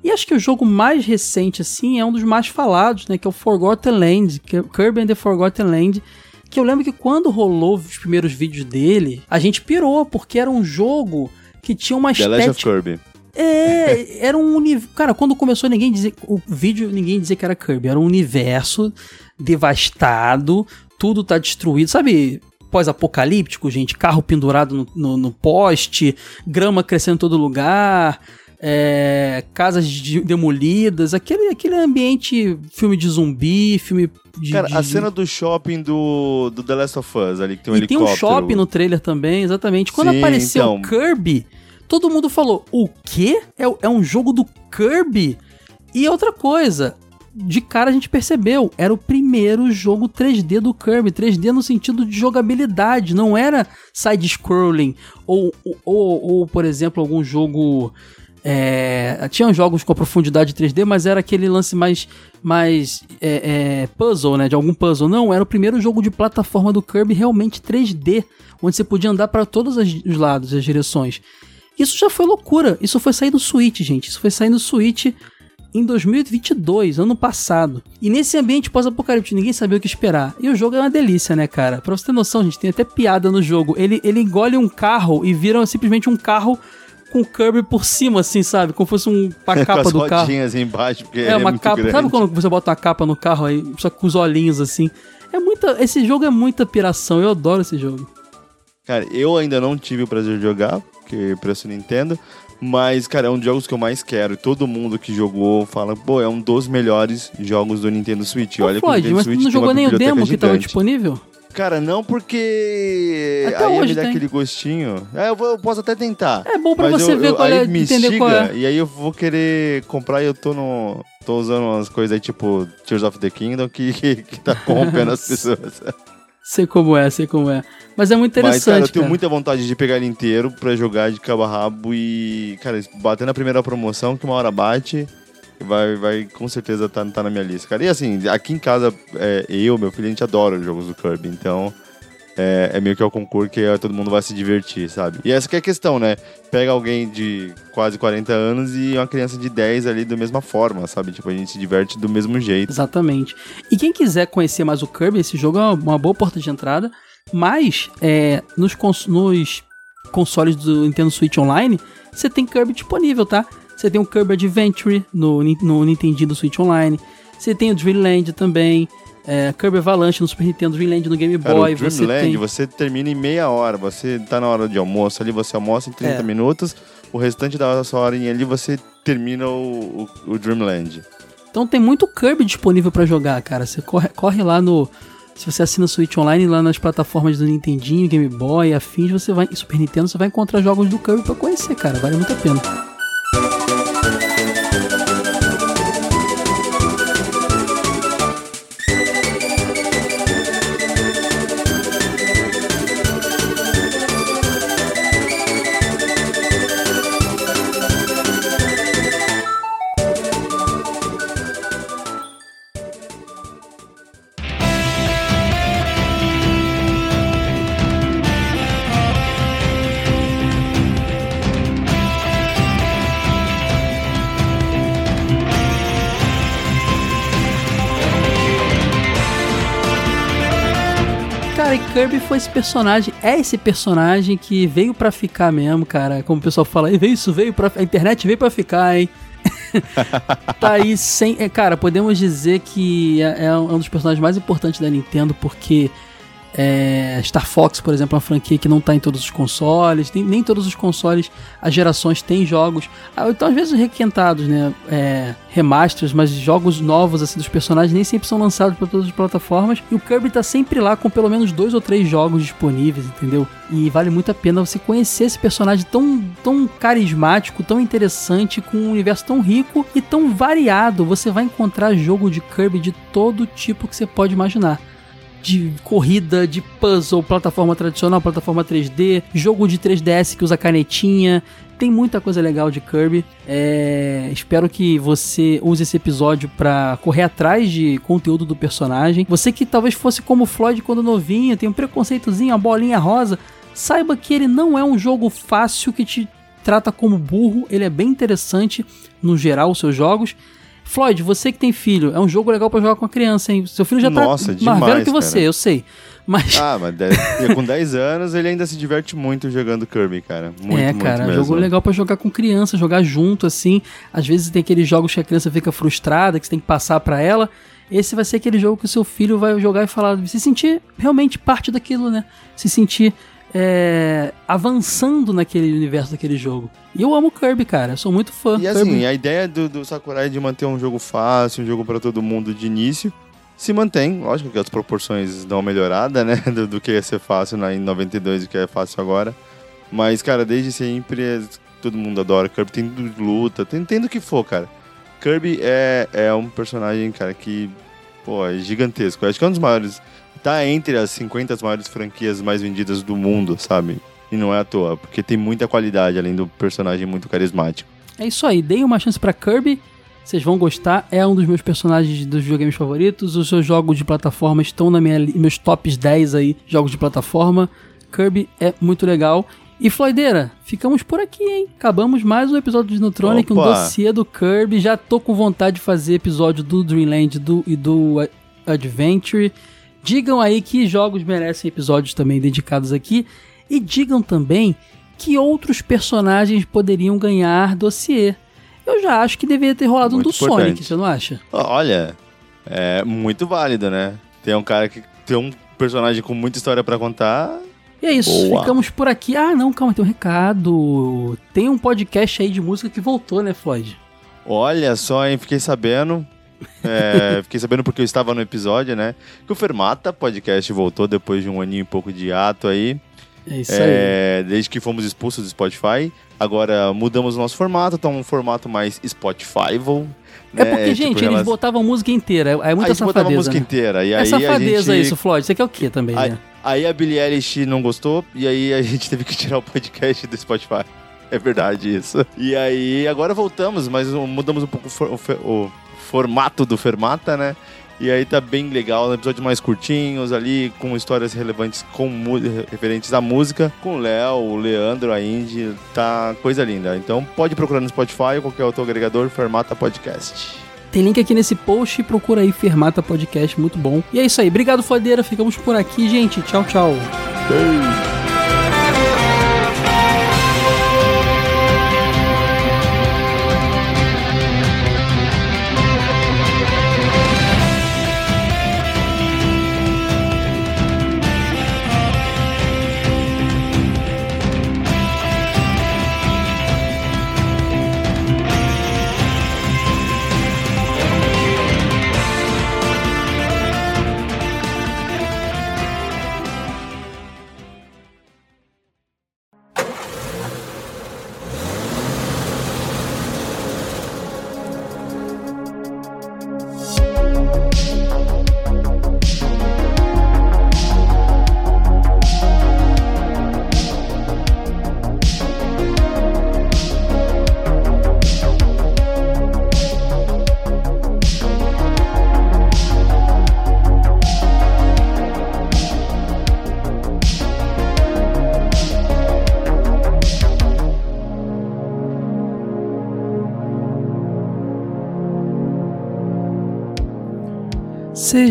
E acho que o jogo mais recente, assim, é um dos mais falados, né? Que é o Forgotten Land, é Kirby and the Forgotten Land. Que eu lembro que quando rolou os primeiros vídeos dele, a gente pirou, porque era um jogo que tinha uma The Legend of estética. Kirby. É, era um universo. Cara, quando começou ninguém dizia. O vídeo ninguém dizia que era Kirby. Era um universo devastado, tudo tá destruído. Sabe, pós-apocalíptico, gente? Carro pendurado no, no- no poste, grama crescendo em todo lugar. é, casas de- demolidas, aquele, aquele ambiente, filme de zumbi, filme de. Cara, a de- cena do shopping do, do The Last of Us, ali que tem um e tem um helicóptero. shopping no trailer também, exatamente. Quando Sim, apareceu então. o Kirby, todo mundo falou: o quê? É, é um jogo do Kirby? E outra coisa, de cara a gente percebeu, era o primeiro jogo 3D do Kirby. 3D no sentido de jogabilidade, não era side-scrolling. Ou, ou, ou, por exemplo, algum jogo. É, tinha jogos com a profundidade 3D, mas era aquele lance mais, mais é, é, puzzle, né? De algum puzzle. Não, era o primeiro jogo de plataforma do Kirby realmente 3D, onde você podia andar para todos os lados, as direções. Isso já foi loucura. Isso foi sair do Switch, gente. Isso foi sair do Switch em 2022, ano passado. E nesse ambiente pós-apocalíptico, ninguém sabia o que esperar. E o jogo é uma delícia, né, cara? Pra você ter noção, gente, tem até piada no jogo. Ele, ele engole um carro e vira simplesmente um carro com o Kirby por cima, assim, sabe? Como fosse um, uma com capa as do carro. rodinhas embaixo, porque É, ele uma é capa. grande. Sabe quando você bota uma capa no carro aí, só com os olhinhos assim? É muita. Esse jogo é muita piração, eu adoro esse jogo. Cara, eu ainda não tive o prazer de jogar, porque preço Nintendo, Mas, cara, é um dos jogos que eu mais quero. E todo mundo que jogou fala, pô, é um dos melhores jogos do Nintendo Switch. Ô, Olha que o Nintendo mas Switch tu não jogou nem o demo que tava gigante. disponível? Cara, não porque Até aí hoje me dá tem. aquele gostinho. É, eu, vou- eu posso até tentar. É bom pra você eu- ver eu- qual aí é, me entender qual instiga, é. E aí eu vou querer comprar e eu tô no. tô usando umas coisas aí tipo Tears of the Kingdom que, que, que tá corrompendo as pessoas. Sei como é, sei como é. Mas é muito interessante, Mas, cara, eu tenho cara. muita vontade de pegar ele inteiro pra jogar de cabo a rabo e, cara, bater na primeira promoção, que uma hora bate, vai, vai com certeza tá, tá na minha lista, cara. E assim, aqui em casa, é, eu, meu filho, a gente adora os jogos do Kirby, então é, é meio que o concurso que todo mundo vai se divertir, sabe? E essa que é a questão, né? Pega alguém de quase 40 anos e uma criança de 10 ali da mesma forma, sabe? Tipo, a gente se diverte do mesmo jeito. Exatamente. E quem quiser conhecer mais o Kirby, esse jogo é uma- boa porta de entrada. Mas é, nos, cons- nos consoles do Nintendo Switch Online, você tem Kirby disponível, tá? Você tem o Kirby Adventure no, no Nintendo Switch Online. Você tem o Dreamland também. É, Kirby Avalanche no Super Nintendo, Dreamland no Game Cara, Boy. o você tem... você termina em meia hora. Você tá na hora de almoço ali, você almoça em 30 É. minutos. O restante da sua horinha ali, você termina o, o, o Dreamland. Então tem muito Kirby disponível pra jogar, cara. Você corre, corre lá no. Se você assina Switch Online, lá nas plataformas do Nintendinho, Game Boy, afins, você vai. Super Nintendo, você vai encontrar jogos do Kirby pra conhecer, cara. Vale muito a pena. Kirby foi esse personagem, é esse personagem que veio pra ficar mesmo, cara. Como o pessoal fala, "Ei, veio isso veio pra. A internet veio pra ficar, hein? tá aí sem. é, Cara, podemos dizer que é, é um dos personagens mais importantes da Nintendo, porque é, Star Fox, por exemplo, é uma franquia que não tá em todos os consoles, nem, nem todos os consoles, as gerações têm jogos, ah, então às vezes requentados, né, é, remasters, mas jogos novos assim dos personagens nem sempre são lançados para todas as plataformas, e o Kirby tá sempre lá com pelo menos dois ou três jogos disponíveis, entendeu? E vale muito a pena você conhecer esse personagem tão, tão carismático, tão interessante, com um universo tão rico e tão variado, você vai encontrar jogo de Kirby de todo tipo que você pode imaginar de corrida, de puzzle, plataforma tradicional, plataforma 3D, jogo de 3DS que usa canetinha. Tem muita coisa legal de Kirby. É, espero que você use esse episódio pra correr atrás de conteúdo do personagem. Você que talvez fosse como Floyd quando novinho, tem um preconceitozinho, a bolinha rosa, saiba que ele não é um jogo fácil que te trata como burro. Ele é bem interessante no geral os seus jogos. Floyd, você que tem filho, é um jogo legal pra jogar com a criança, hein? Seu filho já Nossa, tá mais velho demais, que você, cara. eu sei. Mas Ah, mas dez- com 10 anos ele ainda se diverte muito jogando Kirby, cara. Muito, é, muito cara, mesmo. jogo legal pra jogar com criança, jogar junto, assim. Às vezes tem aqueles jogos que a criança fica frustrada, que você tem que passar pra ela. Esse vai ser aquele jogo que o seu filho vai jogar e falar, se sentir realmente parte daquilo, né? Se sentir é, avançando naquele universo daquele jogo. E eu amo Kirby, cara, eu sou muito fã. E assim, Kirby. a ideia do, do Sakurai de manter um jogo fácil, um jogo pra todo mundo de início, se mantém. Lógico que as proporções dão uma melhorada, né? Do, do que ia ser fácil na, em 92 e que é fácil agora. Mas, cara, desde sempre é- todo mundo adora Kirby. Tem luta, tem, tem do que for, cara. Kirby é, é um personagem, cara, que, pô, é gigantesco. Eu acho que é um dos maiores. Tá entre as 50 maiores franquias mais vendidas do mundo, sabe? E não é à toa, porque tem muita qualidade, além do personagem muito carismático. É isso aí, dei uma chance pra Kirby. Vocês vão gostar, é um dos meus personagens dos videogames favoritos. Os seus jogos de plataforma estão na minha meus tops 10 aí, jogos de plataforma. Kirby é muito legal. E Floideira, ficamos por aqui, hein? Acabamos mais um episódio de Neutronic, um dossiê do Kirby. Já tô com vontade de fazer episódio do Dreamland do, e do Adventure. Digam aí que jogos merecem episódios também dedicados aqui. E digam também que outros personagens poderiam ganhar dossiê. Eu já acho que deveria ter rolado um Muito do Sonic, importante. você não acha? Olha, é muito válido, né? Tem um cara que tem um personagem com muita história pra contar, E é isso, Boa. ficamos por aqui. Ah, não, calma, tem um recado. Tem um podcast aí de música que voltou, né, Floyd? Olha só, hein? Fiquei sabendo. É, fiquei sabendo porque eu estava no episódio, né? Que o Fermata Podcast voltou depois de um aninho e pouco de ato aí. É isso aí. É, desde que fomos expulsos do Spotify. Agora mudamos o nosso formato, tá um formato mais Spotify-val. É né? porque, Tipo, gente, eles relação- botavam música inteira. É muita a gente botava a safadeza. música né? inteira. E É aí safadeza a gente... isso, Floyd. Você quer o quê também, Aí, né? aí a Billie Eilish não gostou e aí a gente teve que tirar o podcast do Spotify. É verdade isso. E aí agora voltamos, mas mudamos um pouco o, o formato do Fermata, né? E aí tá bem legal, episódios mais curtinhos ali, com histórias relevantes com referentes à música, com o Léo, o Leandro, a Indy, tá coisa linda. Então pode procurar no Spotify ou qualquer outro agregador, Fermata Podcast. Tem link aqui nesse post. Procura aí Fermata Podcast, muito bom. E é isso aí. Obrigado, Flodeira. Ficamos por aqui, gente. Tchau, tchau.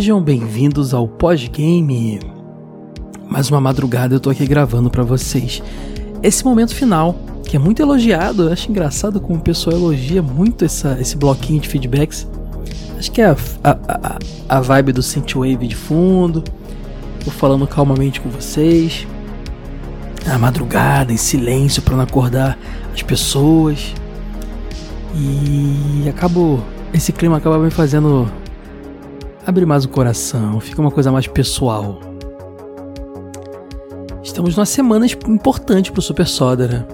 Sejam bem-vindos ao Podgame. Mais uma madrugada eu tô aqui gravando pra vocês. Esse momento final, que é muito elogiado, eu acho engraçado como o pessoal elogia muito essa, esse bloquinho de feedbacks. Acho que é a, a, a, a vibe do Synthwave de fundo. Tô falando calmamente com vocês. Na madrugada, em silêncio, pra não acordar as pessoas. E acabo. Esse clima acaba me fazendo abrir mais o coração, fica uma coisa mais pessoal. Estamos numa semana importante pro Super Soda, né?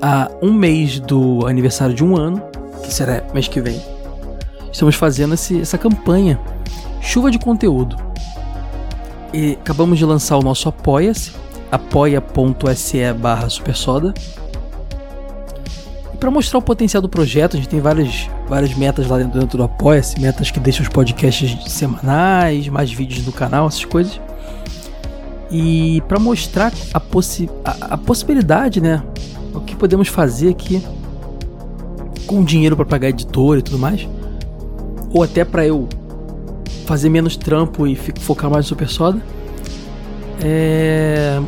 Há um mês do aniversário de um ano, que será mês que vem, estamos fazendo esse- essa campanha Chuva de Conteúdo. E acabamos de lançar o nosso Apoia-se, apoia.se barra supersoda. Para mostrar o potencial do projeto, a gente tem várias, várias metas lá dentro, dentro do Apoia-se, metas que deixam os podcasts semanais, mais vídeos no canal, essas coisas. E para mostrar a, possi a, a possibilidade, né? O que podemos fazer aqui com dinheiro para pagar editor e tudo mais. Ou até para eu fazer menos trampo e focar mais no Super Soda. É.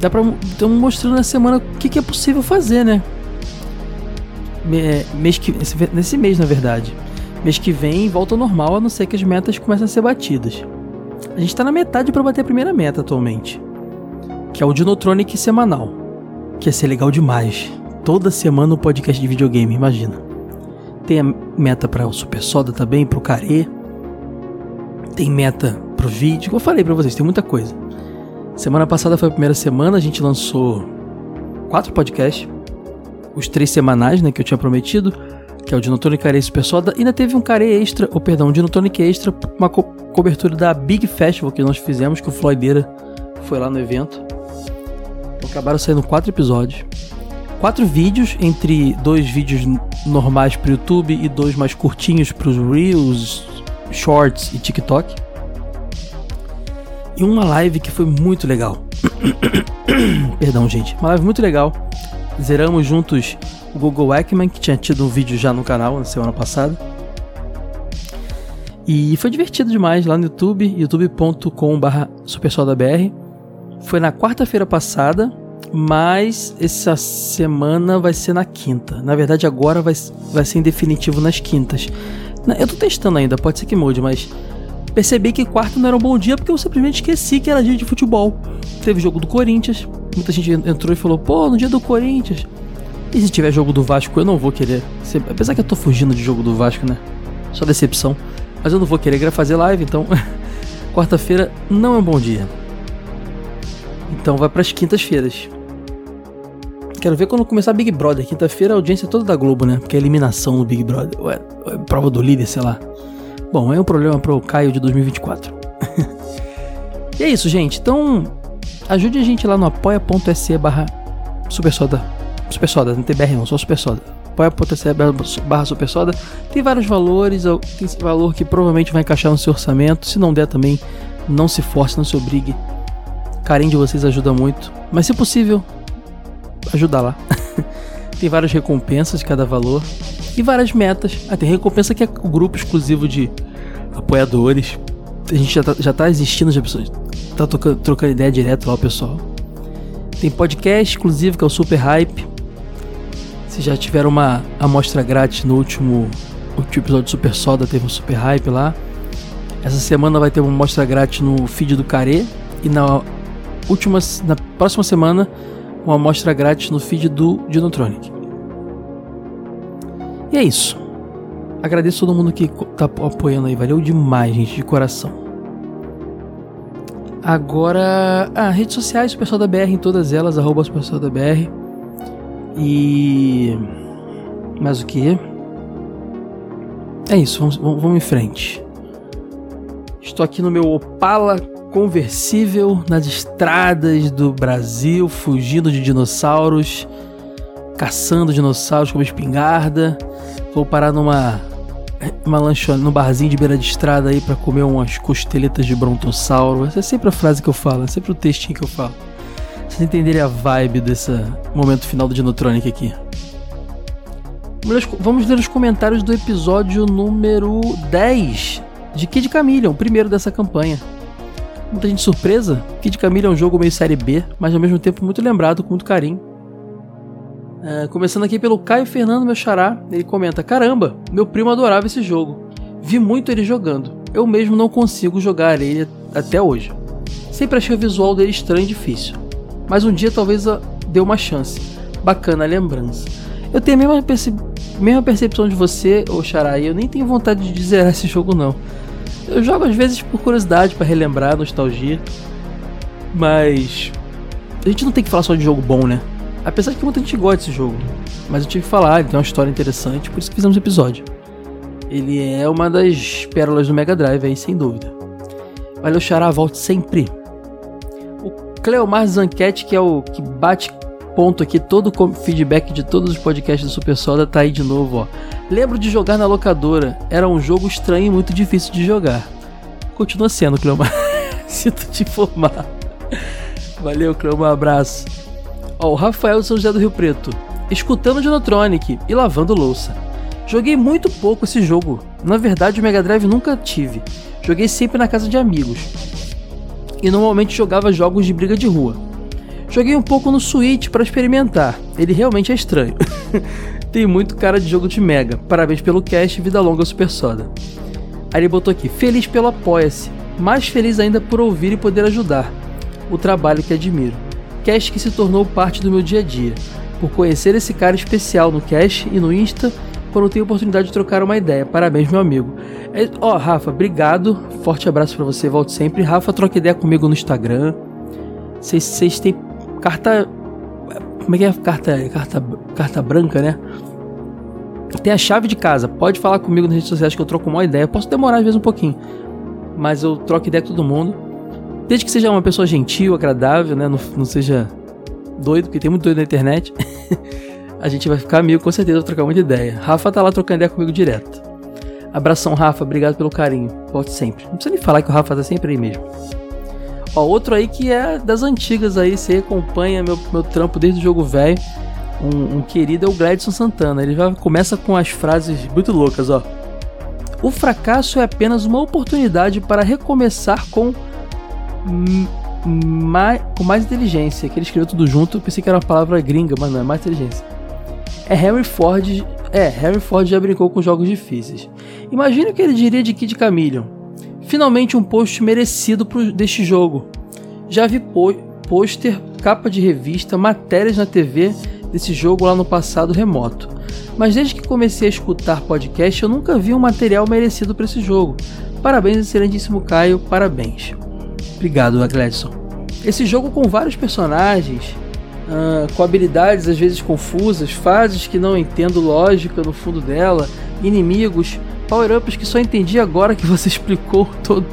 Dá pra. Estamos mostrando na semana o que, que é possível fazer, né? Me- mês que, esse- nesse mês, na verdade. Mês que vem volta ao normal, a não ser que as metas comecem a ser batidas. A gente tá na metade para bater a primeira meta atualmente. Que é o Dinotronic semanal. Que ia ser legal demais. Toda semana um podcast de videogame, imagina. Tem a meta para o Super Soda também, pro Care. Tem meta pro vídeo. Como eu falei pra vocês, tem muita coisa. Semana passada foi a primeira semana, a gente lançou quatro podcasts. Os três semanais, né, que eu tinha prometido, que é o Dinotonic Care Super Soda. Ainda teve um Care Extra, ou perdão, um Dinotonic Extra, uma co- cobertura da Big Festival que nós fizemos, que o Floydeira foi lá no evento. Então acabaram saindo quatro episódios. Quatro vídeos, entre dois vídeos normais pro YouTube e dois mais curtinhos pros Reels, Shorts e TikTok. E uma live que foi muito legal. Perdão, gente. Uma live muito legal. Zeramos juntos o Google Eggman, que tinha tido um vídeo já no canal na semana passada. E foi divertido demais lá no YouTube, youtube.com.br supersodabr. Foi na quarta-feira passada, mas essa semana vai ser na quinta. Na verdade, agora vai, vai ser em definitivo nas quintas. Eu tô testando ainda, pode ser que mude, mas Percebi que quarta não era um bom dia porque eu simplesmente esqueci que era dia de futebol. Teve jogo do Corinthians, muita gente entrou e falou: pô, no dia do Corinthians. E se tiver jogo do Vasco, eu não vou querer. Apesar que eu tô fugindo de jogo do Vasco, né? Só decepção. Mas eu não vou querer fazer live, então. Quarta-feira não é um bom dia. Então vai pras quintas-feiras. Quero ver quando começar Big Brother. Quinta-feira a audiência toda da Globo, né? Porque é eliminação no Big Brother. Ué, é prova do líder, sei lá. Bom, é um problema pro Caio de 2024. e é isso, gente. Então, ajude a gente lá no apoia.se barra supersoda. Supersoda, não tem BR não, só supersoda. apoia.se barra supersoda. Tem vários valores, tem esse valor que provavelmente vai encaixar no seu orçamento. Se não der também, não se force, não se obrigue. carinho de vocês ajuda muito. Mas se possível, ajudar lá. tem várias recompensas de cada valor e várias metas. Ah, tem recompensa que é o grupo exclusivo de apoiadores. A gente já tá, já tá existindo, já pessoas tá trocando, trocando ideia direto lá, pessoal. Tem podcast exclusivo que é o Super Hype. Se já tiveram uma amostra grátis no último, último episódio do Super Soda, teve um Super Hype lá. Essa semana vai ter uma amostra grátis no feed do Care. E na última, na próxima semana, uma amostra grátis no feed do Dinotronic. E é isso. Agradeço todo mundo que tá apoiando aí, valeu demais, gente, de coração. Agora, ah, redes sociais, o pessoal da BR em todas elas, arroba o pessoal da BR. E. Mais o que? É isso, vamos, vamos em frente. Estou aqui no meu Opala conversível nas estradas do Brasil, fugindo de dinossauros, caçando dinossauros com uma espingarda. Vou parar numa uma lanchonete, num barzinho de beira de estrada aí para comer umas costeletas de brontossauro. Essa é sempre a frase que eu falo, é sempre o textinho que eu falo. Vocês entenderem a vibe desse momento final do Dinotronic aqui. Vamos ler os comentários do episódio número 10 de Kid Chameleon, o primeiro dessa campanha. Muita gente surpresa. Kid Chameleon é um jogo meio série B, mas ao mesmo tempo muito lembrado, com muito carinho. É, começando aqui pelo Caio Fernando, meu xará, ele comenta: Caramba, meu primo adorava esse jogo. Vi muito ele jogando. Eu mesmo não consigo jogar ele até hoje. Sempre achei o visual dele estranho e difícil. Mas um dia talvez dê uma chance. Bacana a lembrança. Eu tenho a mesma, perce... mesma percepção de você, ô Xará, e eu nem tenho vontade de zerar esse jogo não. Eu jogo às vezes por curiosidade, para relembrar, nostalgia. Mas. A gente não tem que falar só de jogo bom, né? Apesar de que muita gente gosta desse jogo. Mas eu tive que falar, ele tem uma história interessante, por isso que fizemos o episódio. Ele é uma das pérolas do Mega Drive aí, sem dúvida. Valeu, Xará, volte sempre. O Cleomar Zanquete, que é o que bate ponto aqui, todo o feedback de todos os podcasts do Super Soda tá aí de novo, ó. Lembro de jogar na locadora, era um jogo estranho e muito difícil de jogar. Continua sendo, Cleomar. Sinto te informar. Valeu, Cleomar, abraço. Ó, o Rafael de São José do Rio Preto. Escutando Dinotronic e lavando louça. Joguei muito pouco esse jogo. Na verdade, o Mega Drive nunca tive. Joguei sempre na casa de amigos. E normalmente jogava jogos de briga de rua. Joguei um pouco no Switch para experimentar. Ele realmente é estranho. Tem muito cara de jogo de Mega. Parabéns pelo cast, vida longa Super Soda. Aí ele botou aqui: feliz pelo apoia-se. Mais feliz ainda por ouvir e poder ajudar. O trabalho que admiro cast que se tornou parte do meu dia a dia. Por conhecer esse cara especial no cast e no Insta, quando tenho oportunidade de trocar uma ideia. Parabéns, meu amigo. É, ó, oh, Rafa, obrigado. Forte abraço para você, volte sempre. Rafa, troca ideia comigo no Instagram. Vocês têm carta. Como é que é? Carta, carta, carta branca, né? Tem a chave de casa. Pode falar comigo nas redes sociais que eu troco uma ideia. posso demorar às vezes um pouquinho. Mas eu troco ideia com todo mundo. Desde que seja uma pessoa gentil, agradável, né? Não, não seja doido, porque tem muito doido na internet. a gente vai ficar amigo, com certeza, vou trocar muita ideia. Rafa tá lá trocando ideia comigo direto. Abração, Rafa, obrigado pelo carinho. Volte sempre. Não precisa nem falar que o Rafa tá sempre aí mesmo. Ó, outro aí que é das antigas aí, você acompanha meu, meu trampo desde o jogo velho. Um, um, querido é o Gladson Santana. Ele já começa com as frases muito loucas, ó. O fracasso é apenas uma oportunidade para recomeçar com mais, com mais inteligência, que ele escreveu tudo junto, pensei que era uma palavra gringa, mas não, é mais inteligência. É Harry Ford. É, Harry Ford já brincou com jogos difíceis. Imagina o que ele diria de Kid Chameleon. Finalmente um post merecido pro, deste jogo. Já vi pôster, capa de revista, matérias na TV desse jogo lá no passado remoto. Mas desde que comecei a escutar podcast, eu nunca vi um material merecido para esse jogo. Parabéns, excelentíssimo Caio, parabéns. Obrigado, Gladson. Esse jogo com vários personagens, uh, com habilidades às vezes confusas, fases que não entendo lógica no fundo dela, inimigos, power-ups que só entendi agora que você explicou todo,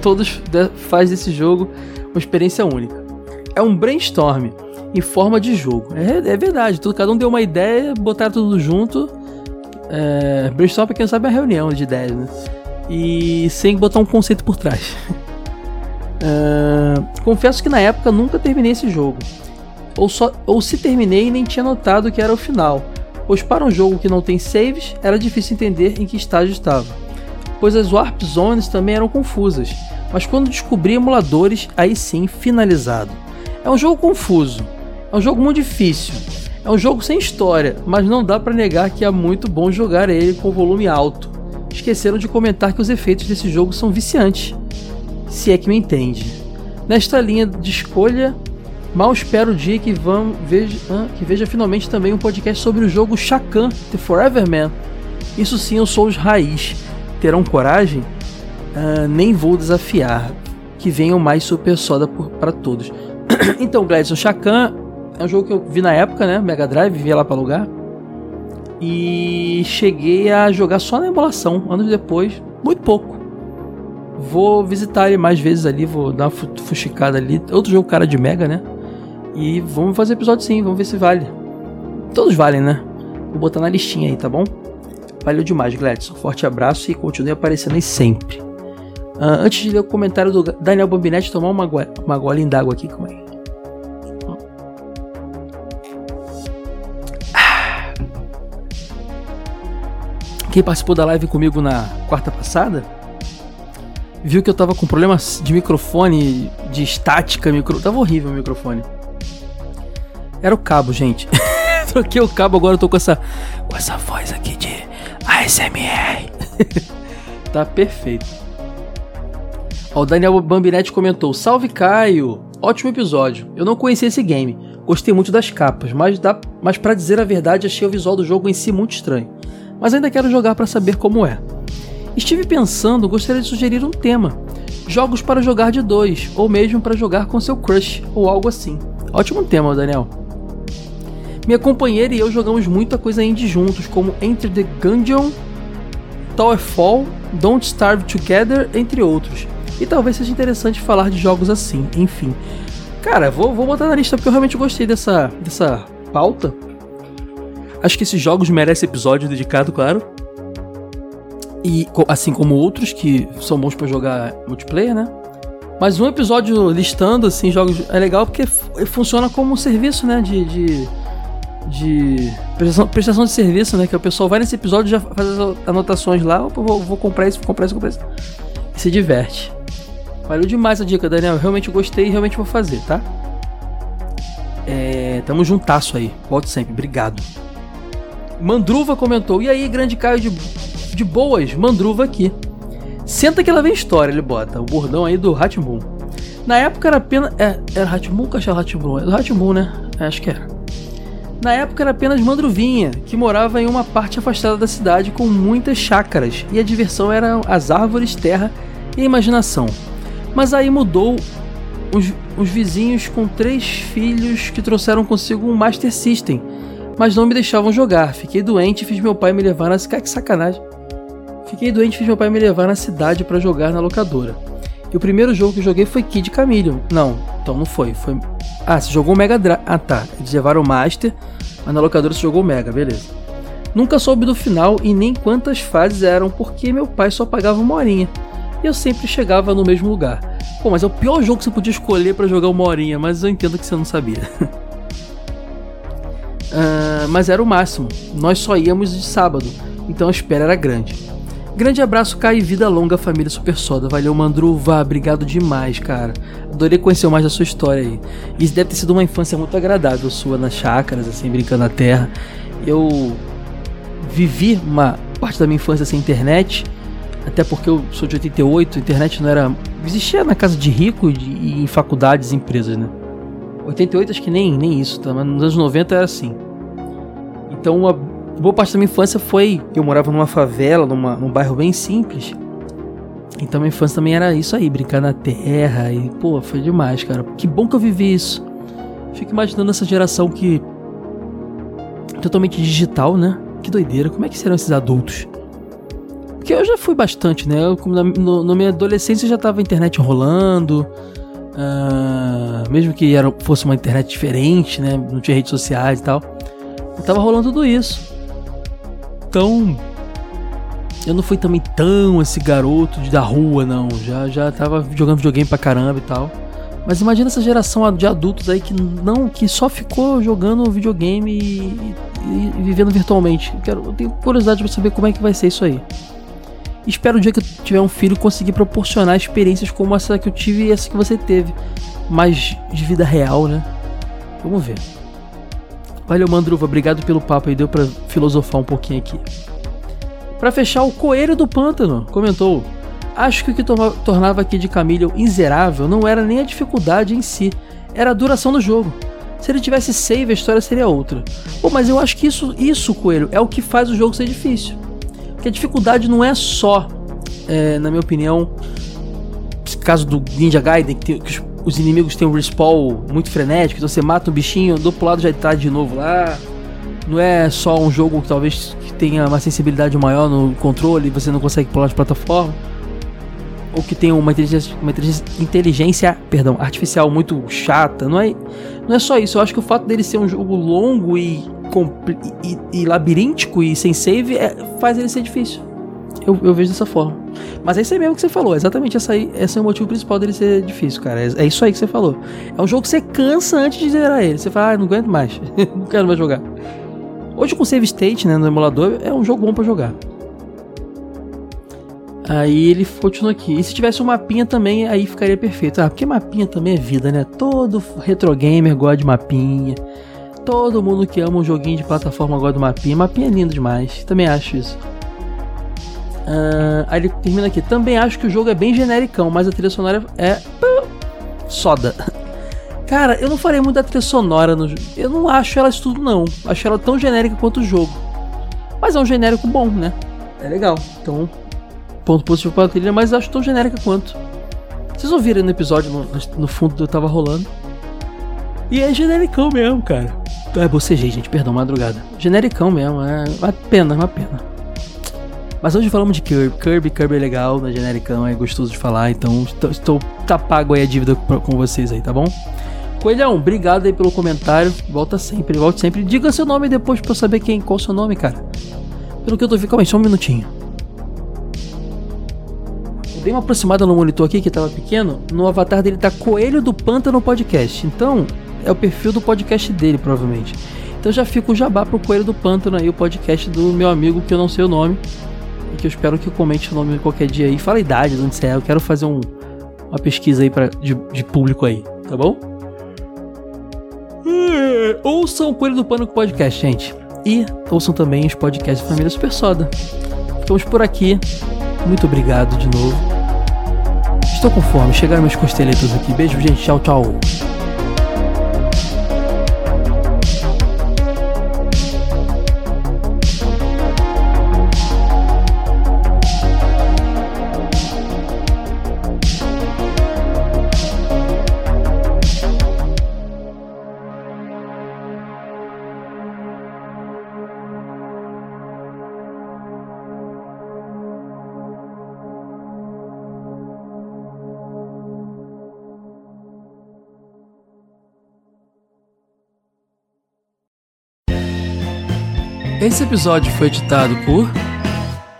todos faz desse jogo uma experiência única. É um brainstorm em forma de jogo. É, é verdade, tudo, cada um deu uma ideia, botaram tudo junto. É, brainstorm, pra quem não sabe, é uma reunião de ideias, né? E sem botar um conceito por trás. uh, confesso que na época nunca terminei esse jogo. Ou, só, ou se terminei nem tinha notado que era o final, pois para um jogo que não tem saves era difícil entender em que estágio estava, pois as Warp Zones também eram confusas, mas quando descobri emuladores, aí sim finalizado. É um jogo confuso, é um jogo muito difícil, é um jogo sem história, mas não dá para negar que é muito bom jogar ele com volume alto. Esqueceram de comentar que os efeitos desse jogo são viciantes, se é que me entende. Nesta linha de escolha, mal espero o dia que, vão, veja, que veja finalmente também um podcast sobre o jogo Shakan The Forever Man. Isso sim, eu sou os raiz. Terão coragem? Uh, nem vou desafiar. Que venham mais Super Soda para todos. então, Gladson, Shakan é um jogo que eu vi na época, né? Mega Drive, via lá para alugar. E cheguei a jogar só na emulação, anos depois, muito pouco. Vou visitar ele mais vezes ali, vou dar uma fuxicada ali. Outro jogo cara de Mega, né? E vamos fazer episódio sim, vamos ver se vale. Todos valem, né? Vou botar na listinha aí, tá bom? Valeu demais, Gladson. Forte abraço e continue aparecendo aí sempre. Uh, antes de ler o comentário do Daniel Bambinetti, tomar uma, uma golinha d'água aqui, calma aí. Quem participou da live comigo na quarta passada viu que eu tava com problemas de microfone, de estática, micro... tava horrível o microfone. Era o cabo, gente. Troquei o cabo, agora eu tô com essa com essa voz aqui de ASMR. tá perfeito. Ó, o Daniel Bambinetti comentou: Salve Caio! Ótimo episódio. Eu não conhecia esse game. Gostei muito das capas, mas, dá, mas para dizer a verdade, achei o visual do jogo em si muito estranho. Mas ainda quero jogar para saber como é. Estive pensando, gostaria de sugerir um tema: jogos para jogar de dois, ou mesmo para jogar com seu crush, ou algo assim. Ótimo tema, Daniel. Minha companheira e eu jogamos muita coisa indie juntos, como Enter the Gungeon, Towerfall, Don't Starve Together, entre outros. E talvez seja interessante falar de jogos assim, enfim. Cara, vou, vou botar na lista porque eu realmente gostei dessa, dessa pauta. Acho que esses jogos merecem episódio dedicado, claro. E assim como outros que são bons para jogar multiplayer, né? Mas um episódio listando assim jogos é legal porque funciona como um serviço, né? De, de de prestação, de serviço, né? Que o pessoal vai nesse episódio já faz as anotações lá, opa, vou, vou comprar isso, vou comprar isso, vou comprar isso. E se diverte. Valeu demais a dica, Daniel. Eu realmente gostei e realmente vou fazer, tá? É, tamo juntasso aí. Volte sempre. Obrigado. Mandruva comentou. E aí, grande Caio de, de boas? Mandruva aqui. Senta que ela vem história, ele bota. O bordão aí do Hatboom. Na época era apenas. É, era Hatboom ou Cachorro Hatboom? Era Hatboom, né? É, acho que era. Na época era apenas Mandruvinha, que morava em uma parte afastada da cidade com muitas chácaras, e a diversão era as árvores, terra e imaginação. Mas aí mudou os, os vizinhos com três filhos que trouxeram consigo um Master System, mas não me deixavam jogar. Fiquei doente e fiz meu pai me levar na cidade. Que sacanagem. Fiquei doente e fiz meu pai me levar na cidade para jogar na locadora. E o primeiro jogo que joguei foi Kid Chameleon. Não, então não foi. Foi ah, você jogou o Mega Drive. Ah, tá. Eles levaram o Master, mas na locadora você jogou o Mega, beleza. Nunca soube do final e nem quantas fases eram, porque meu pai só pagava uma horinha. E eu sempre chegava no mesmo lugar. Pô, mas é o pior jogo que você podia escolher para jogar uma horinha, mas eu entendo que você não sabia. uh, mas era o máximo. Nós só íamos de sábado, então a espera era grande. Grande abraço, Caio, e vida longa, família Super Soda. Valeu, Mandruva, obrigado demais, cara. Adorei conhecer mais da sua história aí. Isso deve ter sido uma infância muito agradável sua nas chácaras, assim, brincando na terra. Eu vivi uma parte da minha infância sem internet, Até porque eu sou de 88, a internet não era. Existia na casa de rico e em faculdades empresas, né? 88 acho que nem, nem isso, tá? mas nos anos 90 era assim. Então, uma boa parte da minha infância foi. Eu morava numa favela, numa, num bairro bem simples. Então, minha infância também era isso aí, brincar na terra. E, pô, foi demais, cara. Que bom que eu vivi isso. Fico imaginando essa geração que. totalmente digital, né? Que doideira. Como é que serão esses adultos? Porque eu já fui bastante, né? Eu, na, no, na minha adolescência já tava a internet rolando. Uh, mesmo que era, fosse uma internet diferente, né? Não tinha redes sociais e tal. Tava rolando tudo isso. Então. Eu não fui também tão esse garoto da rua, não. Já, já tava jogando videogame pra caramba e tal. Mas imagina essa geração de adultos aí que não, que só ficou jogando videogame e, e, e vivendo virtualmente. Eu, quero, eu tenho curiosidade pra saber como é que vai ser isso aí. Espero o dia que eu tiver um filho conseguir proporcionar experiências como essa que eu tive e essa que você teve, mais de vida real, né? Vamos ver. Valeu, Mandruva, obrigado pelo papo aí, deu para filosofar um pouquinho aqui. Para fechar, o Coelho do Pântano comentou: Acho que o que tornava aqui de Camillion inzerável não era nem a dificuldade em si, era a duração do jogo. Se ele tivesse save, a história seria outra. Pô, mas eu acho que isso, isso, Coelho, é o que faz o jogo ser difícil. Porque a dificuldade não é só, é, na minha opinião, caso do Ninja Gaiden, que, tem, que os, os, inimigos têm um respawn muito frenético, então você mata um bichinho, do outro lado já tá de novo lá. Não é só um jogo que talvez tenha uma sensibilidade maior no controle e você não consegue pular de plataforma. Ou que tenha uma inteligência, uma inteligência perdão, artificial muito chata. Não é, não é só isso. Eu acho que o fato dele ser um jogo longo e e, e, labiríntico e sem save é, faz ele ser difícil. Eu, eu, vejo dessa forma. Mas é isso aí mesmo que você falou. Exatamente essa aí, esse é o motivo principal dele ser difícil, cara. É, é, isso aí que você falou. É um jogo que você cansa antes de zerar ele. Você fala, ah, não aguento mais. não quero mais jogar. Hoje com save state, né, no emulador, é um jogo bom para jogar. Aí ele continua aqui. E se tivesse um mapinha também, aí ficaria perfeito. Ah, porque mapinha também é vida, né? Todo retro gamer gosta de mapinha. Todo mundo que ama um joguinho de plataforma gosta do mapinha. Mapinha é lindo demais. Também acho isso. Uh, aí ele termina aqui. Também acho que o jogo é bem genericão, mas a trilha sonora é. Soda. Cara, eu não falei muito da trilha sonora no. Eu não acho ela isso tudo, não. Acho ela tão genérica quanto o jogo. Mas é um genérico bom, né? É legal. Então, ponto positivo para a trilha, mas acho tão genérica quanto. Vocês ouviram no episódio, no, no fundo eu tava rolando. E é genericão mesmo, cara. É, bocejei, gente, perdão, madrugada. Genericão mesmo, é uma pena, uma pena. Mas hoje falamos de Kirby. Kirby, Kirby é legal, né? Genericão, é gostoso de falar, então estou, tá pago aí a dívida com vocês aí, tá bom? Coelhão, obrigado aí pelo comentário. Volta sempre, volte sempre. Diga seu nome depois pra eu saber quem, qual é seu nome, cara. Pelo que eu tô aí, só um minutinho. Eu dei uma aproximada no monitor aqui que tava pequeno. No avatar dele tá Coelho do Pântano Podcast. Então, é o perfil do podcast dele, provavelmente. Então já fica o jabá pro Coelho do Pântano aí, o podcast do meu amigo que eu não sei o nome. E que eu espero que eu comente o nome qualquer dia aí. Fala a idade, de onde você é. Eu quero fazer um, uma pesquisa aí pra, de, de público aí, tá bom? Ouçam o Coelho do Pântano podcast, gente. E ouçam também os podcasts da Família Super Soda. Ficamos por aqui. Muito obrigado de novo. Estou com fome. Chegaram meus costeletos aqui. Beijo, gente. Tchau, tchau. Esse episódio foi editado por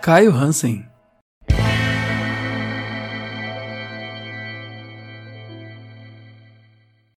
Caio Hansen.